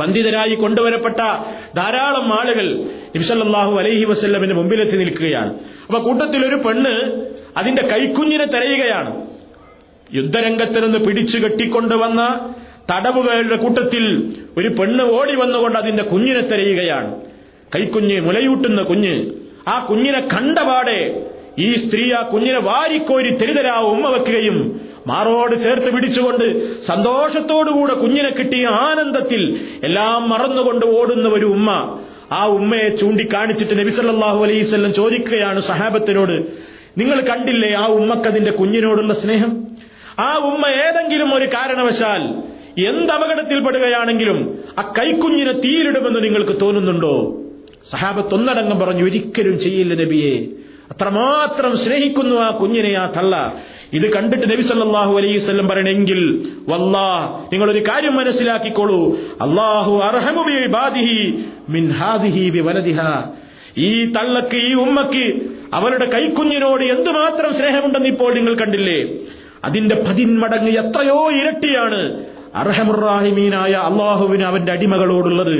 ബന്ധിതരായി കൊണ്ടുവരപ്പെട്ട ധാരാളം ആളുകൾ ഇബ്സല്ലാഹു അലൈഹി വസ്ല്ലമിന്റെ മുമ്പിലെത്തി നിൽക്കുകയാണ്. അപ്പൊ കൂട്ടത്തിൽ ഒരു പെണ്ണ് അതിന്റെ കൈക്കുഞ്ഞിനെ തെരയുകയാണ്. യുദ്ധരംഗത്ത് നിന്ന് പിടിച്ചു കെട്ടിക്കൊണ്ടുവന്ന തടവുകാരുടെ കൂട്ടത്തിൽ ഒരു പെണ്ണ് ഓടി വന്നുകൊണ്ട് അതിന്റെ കുഞ്ഞിനെ തെരയുകയാണ്. കൈക്കുഞ്ഞ് മുലയൂട്ടുന്ന കുഞ്ഞ് ആ കുഞ്ഞിനെ കണ്ടപാടെ ഈ സ്ത്രീ ആ കുഞ്ഞിനെ വാരിക്കോരി തെരുതരാ ഉമ്മ വെക്കുകയും മാറോട് ചേർത്ത് പിടിച്ചുകൊണ്ട് സന്തോഷത്തോടുകൂടെ കുഞ്ഞിനെ കിട്ടിയ ആനന്ദത്തിൽ എല്ലാം മറന്നുകൊണ്ട് ഓടുന്ന ഒരു ഉമ്മ. ആ ഉമ്മയെ ചൂണ്ടിക്കാണിച്ചിട്ട് നബിസല്ലാഹു അലൈവല്ലം ചോദിക്കുകയാണ് സഹാബത്തിനോട് നിങ്ങൾ കണ്ടില്ലേ ആ ഉമ്മക്കതിന്റെ കുഞ്ഞിനോടുള്ള സ്നേഹം? ആ ഉമ്മ ഏതെങ്കിലും ഒരു കാരണവശാൽ എന്ത് അപകടത്തിൽപ്പെടുകയാണെങ്കിലും ആ കൈക്കുഞ്ഞിനെ തീയിലിടുമെന്ന് നിങ്ങൾക്ക് തോന്നുന്നുണ്ടോ? സഹാബത്ത് ഒന്നടങ്കം പറഞ്ഞു ഒരിക്കലും ചെയ്യില്ല നബിയെ. അത്രമാത്രം സ്നേഹിക്കുന്നു ആ കുഞ്ഞിനെ ആ തള്ള. ഇത് കണ്ടിട്ട് നബി സല്ലാഹു അലൈഹി വസല്ലം പറയണമെങ്കിൽ വല്ലാ നിങ്ങൾ ഒരു കാര്യം മനസ്സിലാക്കിക്കോളൂ. അള്ളാഹു ഈ തള്ളക്ക് ഈ ഉമ്മക്ക് അവരുടെ കൈക്കുഞ്ഞിനോട് എന്തുമാത്രം സ്നേഹമുണ്ടെന്ന് ഇപ്പോൾ നിങ്ങൾ കണ്ടില്ലേ? അതിന്റെ പതിന്മടങ്ങ് എത്രയോ ഇരട്ടിയാണ് അർഹമുറാഹിമീനായ അള്ളാഹുവിന് അവന്റെ അടിമകളോടുള്ളത്.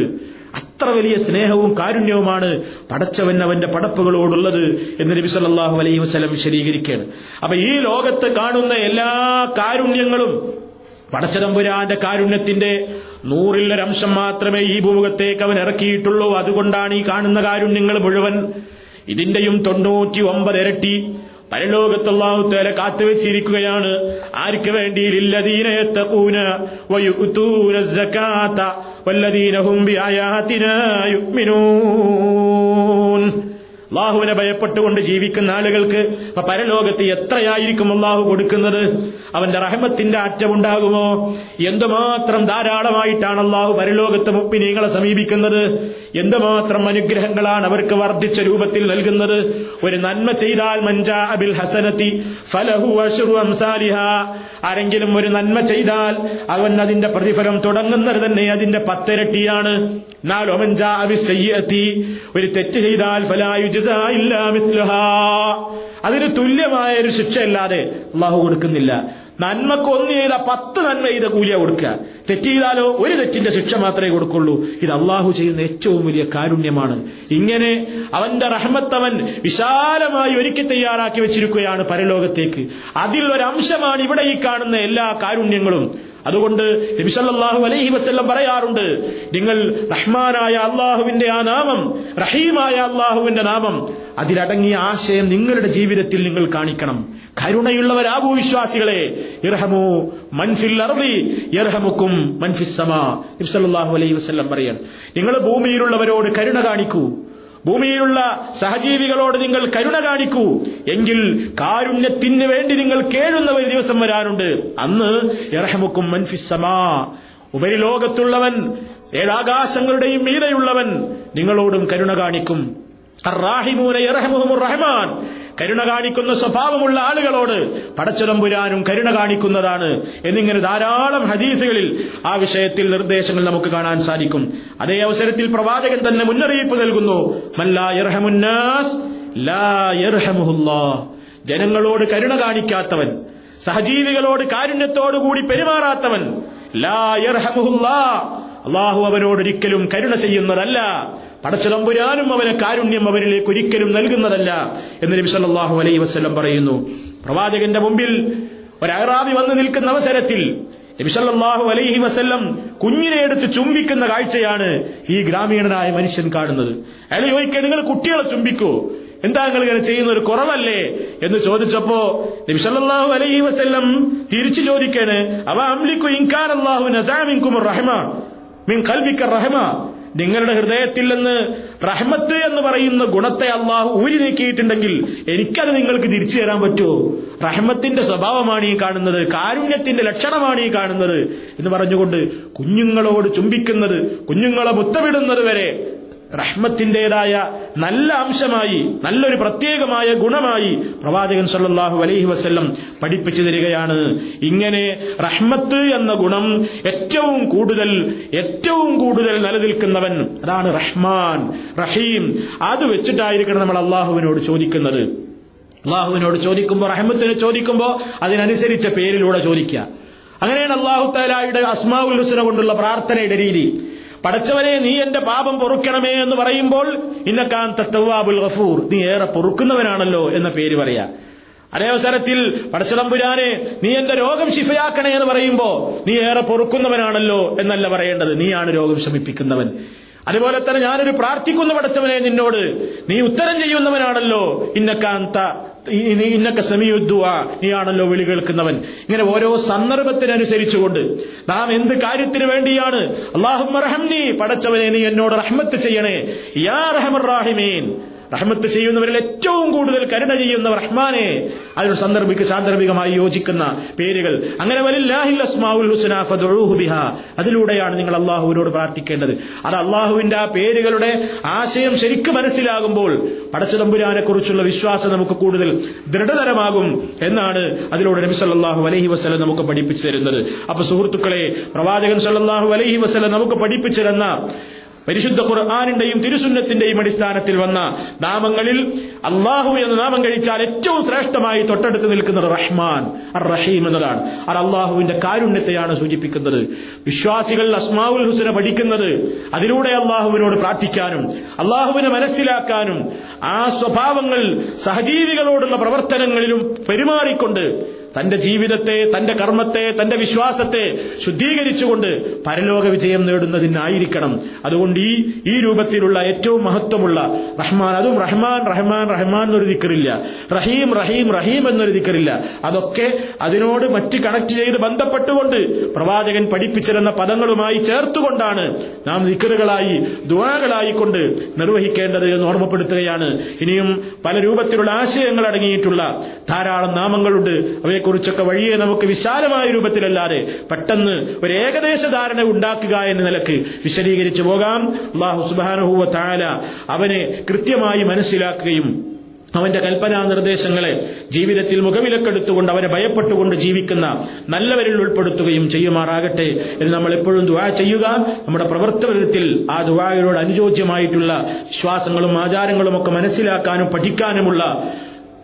അത്ര വലിയ സ്നേഹവും കാരുണ്യവുമാണ് പടച്ചവൻ അവന്റെ പടപ്പുകളോടുള്ളത് എന്ന് നബി സല്ലാഹു അലൈഹി വസ്ലം വിശദീകരിക്കുകയാണ്. അപ്പൊ ഈ ലോകത്ത് കാണുന്ന എല്ലാ കാരുണ്യങ്ങളും പടച്ചതമ്പുരാന്റെ കാരുണ്യത്തിന്റെ നൂറിലൊരംശം മാത്രമേ ഈ ഭൂമുഖത്തേക്ക് അവൻ ഇറക്കിയിട്ടുള്ളൂ. അതുകൊണ്ടാണ് ഈ കാണുന്ന കാരുണ്യങ്ങൾ മുഴുവൻ ഇതിന്റെയും തൊണ്ണൂറ്റി ഒമ്പത് ഇരട്ടി പരലോകത്തുള്ളാഹുത്തേല കാത്തുവെച്ചിരിക്കുകയാണ്. ആർക്ക് വേണ്ടി? അള്ളാഹുവിനെ ഭയപ്പെട്ടുകൊണ്ട് ജീവിക്കുന്ന ആളുകൾക്ക് പരലോകത്ത് എത്രയായിരിക്കും അള്ളാഹു കൊടുക്കുന്നത്? അവന്റെ റഹമത്തിന്റെ അറ്റമുണ്ടാകുമോ എന്തുമാത്രം ധാരാളമായിട്ടാണ് അള്ളാഹു പരലോകത്ത് മുപ്പിനീങ്ങളെ സമീപിക്കുന്നത്? എന്തുമാത്രം അനുഗ്രഹങ്ങളാണ് അവർക്ക് വർദ്ധിച്ച രൂപത്തിൽ നൽകുന്നത്? ഒരു നന്മ ചെയ്താൽ മഞ്ചാ അബിൽ ഹസനത്തി ഫലഹു അംസാലിഹ. ആരെങ്കിലും ഒരു നന്മ ചെയ്താൽ അവൻ അതിന്റെ പ്രതിഫലം തുടങ്ങുന്നത് തന്നെ അതിന്റെ പത്തിരട്ടിയാണ്. എന്നാൽ മഞ്ചാ അബി സയ്യത്തി ഒരു തെറ്റ് ചെയ്താൽ ഫലായു അതിന് തുല്യമായ ഒരു ശിക്ഷയല്ലാതെ അള്ളാഹു കൊടുക്കുന്നില്ല. നന്മക്ക് ഒന്ന് ചെയ്ത പത്ത് നന്മ ചെയ്ത കൂലിയ കൊടുക്കുക. തെറ്റ് ചെയ്താലോ ഒരു തെറ്റിന്റെ ശിക്ഷ മാത്രമേ കൊടുക്കുള്ളൂ. ഇത് അള്ളാഹു ചെയ്യുന്ന ഏറ്റവും വലിയ കാരുണ്യമാണ്. ഇങ്ങനെ അവന്റെ റഹ്മത്തവൻ വിശാലമായി ഒരുക്കി തയ്യാറാക്കി വെച്ചിരിക്കുകയാണ് പരലോകത്തേക്ക്. അതിൽ ഒരംശമാണ് ഇവിടെ ഈ കാണുന്ന എല്ലാ കാരുണ്യങ്ങളും. അതുകൊണ്ട് നബിസല്ലാഹു അലൈഹി വസ്ല്ലം പറയാറുണ്ട് നിങ്ങൾ റഹ്മാനായ അള്ളാഹുവിന്റെ ആ നാമം റഹീമായ അള്ളാഹുവിന്റെ നാമം അതിലടങ്ങിയ ആശയം നിങ്ങളുടെ ജീവിതത്തിൽ നിങ്ങൾ കാണിക്കണം. കരുണയുള്ളവരാകൂ വിശ്വാസികളെ. ഇർഹമു മൻഫിൽ അറബി ഇർഹമുക്കും മൻഫിസ് സമാ. നബിസല്ലാഹു അലൈഹി വസ്ല്ലം പറയാൻ നിങ്ങൾ ഭൂമിയിലുള്ളവരോട് കരുണ കാണിക്കൂ. ഭൂമിയിലുള്ള സഹജീവികളോട് നിങ്ങൾ കരുണ കാണിക്കൂ. എങ്കിൽ കാരുണ്യത്തിന് വേണ്ടി നിങ്ങൾ കേഴുന്ന ഒരു ദിവസം വരാനുണ്ട്. അന്ന് ഇറഹമുക്കും മൻഫിസമാ ഉപരിലോകത്തുള്ളവൻ ഏഴാകാശങ്ങളുടെയും മീതയുള്ളവൻ നിങ്ങളോടും കരുണ കാണിക്കും. റഹ്മാൻ. കരുണ കാണിക്കുന്ന സ്വഭാവമുള്ള ആളുകളോട് പടച്ചുതമ്പുരാനും കരുണ കാണിക്കുന്നതാണ് എന്നിങ്ങനെ ധാരാളം ഹദീസുകളിൽ ആ വിഷയത്തിൽ നിർദ്ദേശങ്ങൾ നമുക്ക് കാണാൻ സാധിക്കും. അതേ അവസരത്തിൽ പ്രവാചകൻ തന്നെ മുന്നറിയിപ്പ് നൽകുന്നു. ജനങ്ങളോട് കരുണ കാണിക്കാത്തവൻ സഹജീവികളോട് കാരുണ്യത്തോടുകൂടി പെരുമാറാത്തവൻ ലാ അള്ളാഹു അവനോട് ഒരിക്കലും കരുണ ചെയ്യുന്നതല്ല. പടച്ചതമ്പുരാനും അവനെ കാരുണ്യം അവരിലേക്ക് ഒരിക്കലും നൽകുന്നതല്ല എന്ന് നബി സല്ലല്ലാഹു അലൈഹി വസല്ലം പറയുന്നു. പ്രവാചകന്റെ മുമ്പിൽ ഒരു അഹ്റാബി വന്നു നിൽക്കുന്ന അവസരത്തിൽ നബി സല്ലല്ലാഹു അലൈഹി വസ്ല്ലം കുഞ്ഞിനെ എടുത്ത് ചുംബിക്കുന്ന കാഴ്ചയാണ് ഈ ഗ്രാമീണനായ മനുഷ്യൻ കാണുന്നത്. അയാൾ ചോദിക്കുക നിങ്ങൾ കുട്ടികളെ ചുംബിക്കൂ? എന്താ നിങ്ങൾ ഇങ്ങനെ ചെയ്യുന്ന ഒരു കുറവല്ലേ? എന്ന് ചോദിച്ചപ്പോ നബി സല്ലല്ലാഹു അലൈഹി വസ്ല്ലം തിരിച്ചു ചോദിക്കാണ് അവ അംലിക്കു ഇൻകാൻ അള്ളാഹു നസാമിൻകും റഹ്മ മിൻ ഖൽബിക റഹ്മ? നിങ്ങളുടെ ഹൃദയത്തിൽ നിന്ന് റഹ്മത്ത് എന്ന് പറയുന്ന ഗുണത്തെ അള്ളാഹു ഊരി നീക്കിയിട്ടുണ്ടെങ്കിൽ എനിക്കത് നിങ്ങൾക്ക് തിരിച്ചു തരാൻ പറ്റുമോ? റഹ്മത്തിന്റെ സ്വഭാവമാണ് ഈ കാണുന്നത് കാരുണ്യത്തിന്റെ ലക്ഷണമാണ് ഈ കാണുന്നത് എന്ന് പറഞ്ഞുകൊണ്ട് കുഞ്ഞുങ്ങളോട് ചുംബിക്കുന്നത് കുഞ്ഞുങ്ങളെ മുത്തമിടുന്നത് വരെ റഹ്മത്തിന്റെതായ നല്ല അംശമായി നല്ലൊരു പ്രത്യേകമായ ഗുണമായി പ്രവാചകൻ സല്ലാഹു അലൈഹി വസ്ല്ലം പഠിപ്പിച്ചു തരികയാണ്. ഇങ്ങനെ റഹ്മത്ത് എന്ന ഗുണം ഏറ്റവും കൂടുതൽ ഏറ്റവും കൂടുതൽ നിലനിൽക്കുന്നവൻ അതാണ് റഹ്മാൻ റഹീം. അത് വെച്ചിട്ടായിരിക്കണം നമ്മൾ അള്ളാഹുവിനോട് ചോദിക്കുന്നത്. അള്ളാഹുവിനോട് ചോദിക്കുമ്പോൾ റഹ്മത്തിന് ചോദിക്കുമ്പോൾ അതിനനുസരിച്ച പേരിലൂടെ ചോദിക്കുക. അങ്ങനെയാണ് അള്ളാഹു താലായുടെ അസ്മാവുൽ ഹുസന കൊണ്ടുള്ള പ്രാർത്ഥനയുടെ രീതി. പടച്ചവനെ നീ എന്റെ പാപം പൊറുക്കണമേ എന്ന് പറയുമ്പോൾ ഇന്നക്കാൻ തത്തവാബുൽ ഗഫൂർ നീ ഏറെ പൊറുക്കുന്നവനാണല്ലോ എന്ന പേര് പറയാ. അതേ അവസരത്തിൽ പടച്ചതമ്പുരാനെ നീ എന്റെ രോഗം ശിഫയാക്കണേ എന്ന് പറയുമ്പോ നീ ഏറെ പൊറുക്കുന്നവനാണല്ലോ എന്നല്ല പറയേണ്ടത്. നീയാണ് രോഗം ശമിപ്പിക്കുന്നവൻ. അതുപോലെ തന്നെ ഞാനൊരു പ്രാർത്ഥിക്കുന്ന പടച്ചവനെ നിന്നോട്. നീ ഉത്തരം ചെയ്യുന്നവനാണല്ലോ ഇന്നക്കാന്ത ഇന്നക്ക സമീയുദ്ദുവ നീയാണല്ലോ വിളി കേൾക്കുന്നവൻ. ഇങ്ങനെ ഓരോ സന്ദർഭത്തിനനുസരിച്ചുകൊണ്ട് നാം എന്ത് കാര്യത്തിന് വേണ്ടിയാണ്? അള്ളാഹുറഹംനി പടച്ചവനെ നീ എന്നോട് റഹ്മത്ത് ചെയ്യണേ. യാ റഹമറാഹിമീൻ റഹ്മത്ത് ചെയ്യുന്നവരിൽ ഏറ്റവും കൂടുതൽ കരുണ ചെയ്യുന്ന റഹ്മാനെ. അതിന് സന്ദർഭിക്ക് സാന്ദർഭികമായി യോജിക്കുന്ന പേരുകൾ. അങ്ങനെ അതിലൂടെയാണ് നിങ്ങൾ അള്ളാഹുവിനോട് പ്രാർത്ഥിക്കേണ്ടത്. അത് അള്ളാഹുവിന്റെ ആ പേരുകളുടെ ആശയം ശരിക്കും മനസ്സിലാകുമ്പോൾ പടച്ചതമ്പുരാനെ കുറിച്ചുള്ള വിശ്വാസം നമുക്ക് കൂടുതൽ ദൃഢതരമാകും എന്നാണ് അതിലൂടെ നബി സല്ലാഹു അലഹി വസ്ലം നമുക്ക് പഠിപ്പിച്ചു തരുന്നത്. അപ്പൊ സുഹൃത്തുക്കളെ പ്രവാചകൻ സല്ലാഹു അലഹി വസ്ലം നമുക്ക് പഠിപ്പിച്ചു പരിശുദ്ധ ഖുർആാനിന്റെയും തിരുസുന്നത്തിന്റെയും അടിസ്ഥാനത്തിൽ വന്ന നാമങ്ങളിൽ അള്ളാഹു എന്ന നാമം കഴിച്ചാൽ ഏറ്റവും ശ്രേഷ്ഠമായി തൊട്ടടുത്ത് നിൽക്കുന്നത് റഹ്മാൻ അർ റഹീം എന്നതാണ്. അത് അള്ളാഹുവിന്റെ കാരുണ്യത്തെയാണ് സൂചിപ്പിക്കുന്നത്. വിശ്വാസികൾ അസ്മാവുൽ ഹുസന പഠിക്കുന്നത് അതിലൂടെ അള്ളാഹുവിനോട് പ്രാർത്ഥിക്കാനും അള്ളാഹുവിനെ മനസ്സിലാക്കാനും ആ സ്വഭാവങ്ങൾ സഹജീവികളോടുള്ള പ്രവർത്തനങ്ങളിലും പെരുമാറിക്കൊണ്ട് തന്റെ ജീവിതത്തെ തന്റെ കർമ്മത്തെ തന്റെ വിശ്വാസത്തെ ശുദ്ധീകരിച്ചുകൊണ്ട് പരലോക വിജയം നേടുന്നതിനായിരിക്കണം. അതുകൊണ്ട് ഈ ഈ രൂപത്തിലുള്ള ഏറ്റവും മഹത്വമുള്ള റഹ്മാൻ അതും റഹ്മാൻ റഹ്മാൻ റഹ്മാൻ എന്നൊരു ദിക്കറില്ല റഹീം റഹീം റഹീം എന്നൊരു ദിക്കറില്ല അതൊക്കെ അതിനോട് മറ്റ് കണക്ട് ചെയ്ത് ബന്ധപ്പെട്ടുകൊണ്ട് പ്രവാചകൻ പഠിപ്പിച്ചിരുന്ന പദങ്ങളുമായി ചേർത്തുകൊണ്ടാണ് നാം ദിക്കറുകളായി ദുവാകളായി കൊണ്ട് നിർവഹിക്കേണ്ടത് എന്ന് ഓർമ്മപ്പെടുത്തുകയാണ്. ഇനിയും പല രൂപത്തിലുള്ള ആശയങ്ങൾ അടങ്ങിയിട്ടുള്ള ധാരാളം നാമങ്ങളുണ്ട്. അവയെ കുറിച്ചൊക്കെ വഴിയെ നമുക്ക് വിശാലമായ രൂപത്തിലല്ലാതെ പെട്ടെന്ന് ഒരു ഏകദേശ ധാരണ ഉണ്ടാക്കുക എന്ന നിലയ്ക്ക് വിശദീകരിച്ചു പോകാം. അള്ളാഹു സുബാനുഹൂവ താല അവനെ കൃത്യമായി മനസ്സിലാക്കുകയും അവന്റെ കൽപ്പനാ നിർദ്ദേശങ്ങളെ ജീവിതത്തിൽ മുഖവിലക്കെടുത്തുകൊണ്ട് അവരെ ഭയപ്പെട്ടുകൊണ്ട് ജീവിക്കുന്ന നല്ലവരിൽ ഉൾപ്പെടുത്തുകയും ചെയ്യുമാറാകട്ടെ എന്ന് നമ്മൾ എപ്പോഴും ദുവാ ചെയ്യുക. നമ്മുടെ പ്രവർത്തനത്തിൽ ആ ദുവായോട് അനുയോജ്യമായിട്ടുള്ള വിശ്വാസങ്ങളും ആചാരങ്ങളും ഒക്കെ മനസ്സിലാക്കാനും പഠിക്കാനുമുള്ള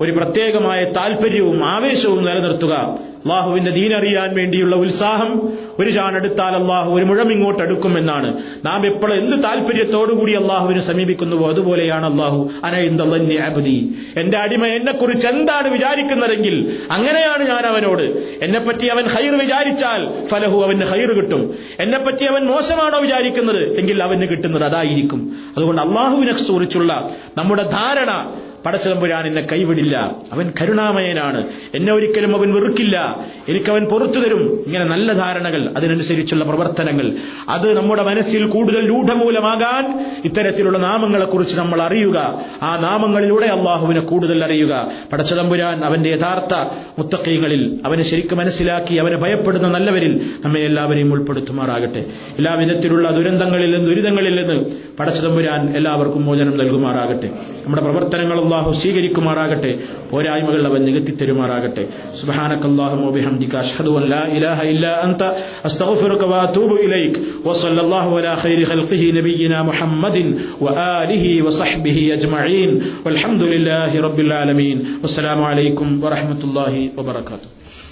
ഒരു പ്രത്യേകമായ താല്പര്യവും ആവേശവും നിലനിർത്തുക. അള്ളാഹുവിന്റെ ദീനറിയാൻ വേണ്ടിയുള്ള ഉത്സാഹം ഒരു ചാണെടുത്താൽ അള്ളാഹു ഒരു മുഴം ഇങ്ങോട്ട് എടുക്കുമെന്നാണ് നാം എപ്പോൾ എന്ത് താല്പര്യത്തോടുകൂടി അള്ളാഹുവിനെ സമീപിക്കുന്നുവോ അതുപോലെയാണ് അള്ളാഹു അനൈന്ദി എന്റെ അടിമ എന്നെക്കുറിച്ച് എന്താണ് വിചാരിക്കുന്നതെങ്കിൽ അങ്ങനെയാണ് ഞാൻ അവനോട്. എന്നെപ്പറ്റി അവൻ ഹൈർ വിചാരിച്ചാൽ ഫലഹു അവന് ഹൈർ കിട്ടും. എന്നെപ്പറ്റി അവൻ മോശമാണോ വിചാരിക്കുന്നത്? എങ്കിൽ അവന് കിട്ടുന്നത് അതായിരിക്കും. അതുകൊണ്ട് അള്ളാഹുവിനെ കുറിച്ചുള്ള നമ്മുടെ ധാരണ പടച്ചതമ്പുരാൻ എന്നെ കൈവിടില്ല. അവൻ കരുണാമയനാണ്. എന്നെ ഒരിക്കലും അവൻ വെറുക്കില്ല. എനിക്കവൻ പുറത്തു തരും. ഇങ്ങനെ നല്ല ധാരണകൾ അതിനനുസരിച്ചുള്ള പ്രവർത്തനങ്ങൾ. അത് നമ്മുടെ മനസ്സിൽ കൂടുതൽ രൂഢമൂലമാകാൻ ഇത്തരത്തിലുള്ള നാമങ്ങളെക്കുറിച്ച് നമ്മൾ അറിയുക. ആ നാമങ്ങളിലൂടെ അള്ളാഹുവിനെ കൂടുതൽ അറിയുക. പടച്ചതമ്പുരാൻ അവന്റെ യഥാർത്ഥ മുത്തക്കൈകളിൽ അവനെ ശരിക്കും മനസ്സിലാക്കി അവനെ ഭയപ്പെടുന്ന നല്ലവരിൽ നമ്മെ എല്ലാവരെയും ഉൾപ്പെടുത്തുമാറാകട്ടെ. എല്ലാ വിധത്തിലുള്ള ദുരന്തങ്ങളിൽ നിന്ന് ദുരിതങ്ങളിൽ നിന്ന് പടച്ചതമ്പുരാൻ എല്ലാവർക്കും മോചനം നൽകുമാറാകട്ടെ. നമ്മുടെ പ്രവർത്തനങ്ങൾ അള്ളാഹു സ്വീകരിക്കുമാറാകട്ടെ. പോരായ്മകൾ അവൻ നികത്തി തരുമാറാകട്ടെ. സുബ്ഹാനക അല്ലാഹുമ്മ വബിഹംദിക അഷ്ഹദു അൻ ഇലാഹ ഇല്ലാ അൻത അസ്തഗ്ഫിറുക വഅതൂബു ഇലൈക്. വസല്ലല്ലാഹു അലാ ഖൈരി ഖൽഖിഹി നബിയിന മുഹമ്മദിൻ വആലിഹി വസഹ്ബിഹി അജ്മഈൻ. വൽഹംദുലില്ലാഹി റബ്ബിൽ ആലമീൻ. വസ്സലാമു അലൈക്കും വറഹ്മത്തുള്ളാഹി വബറകാതുഹു.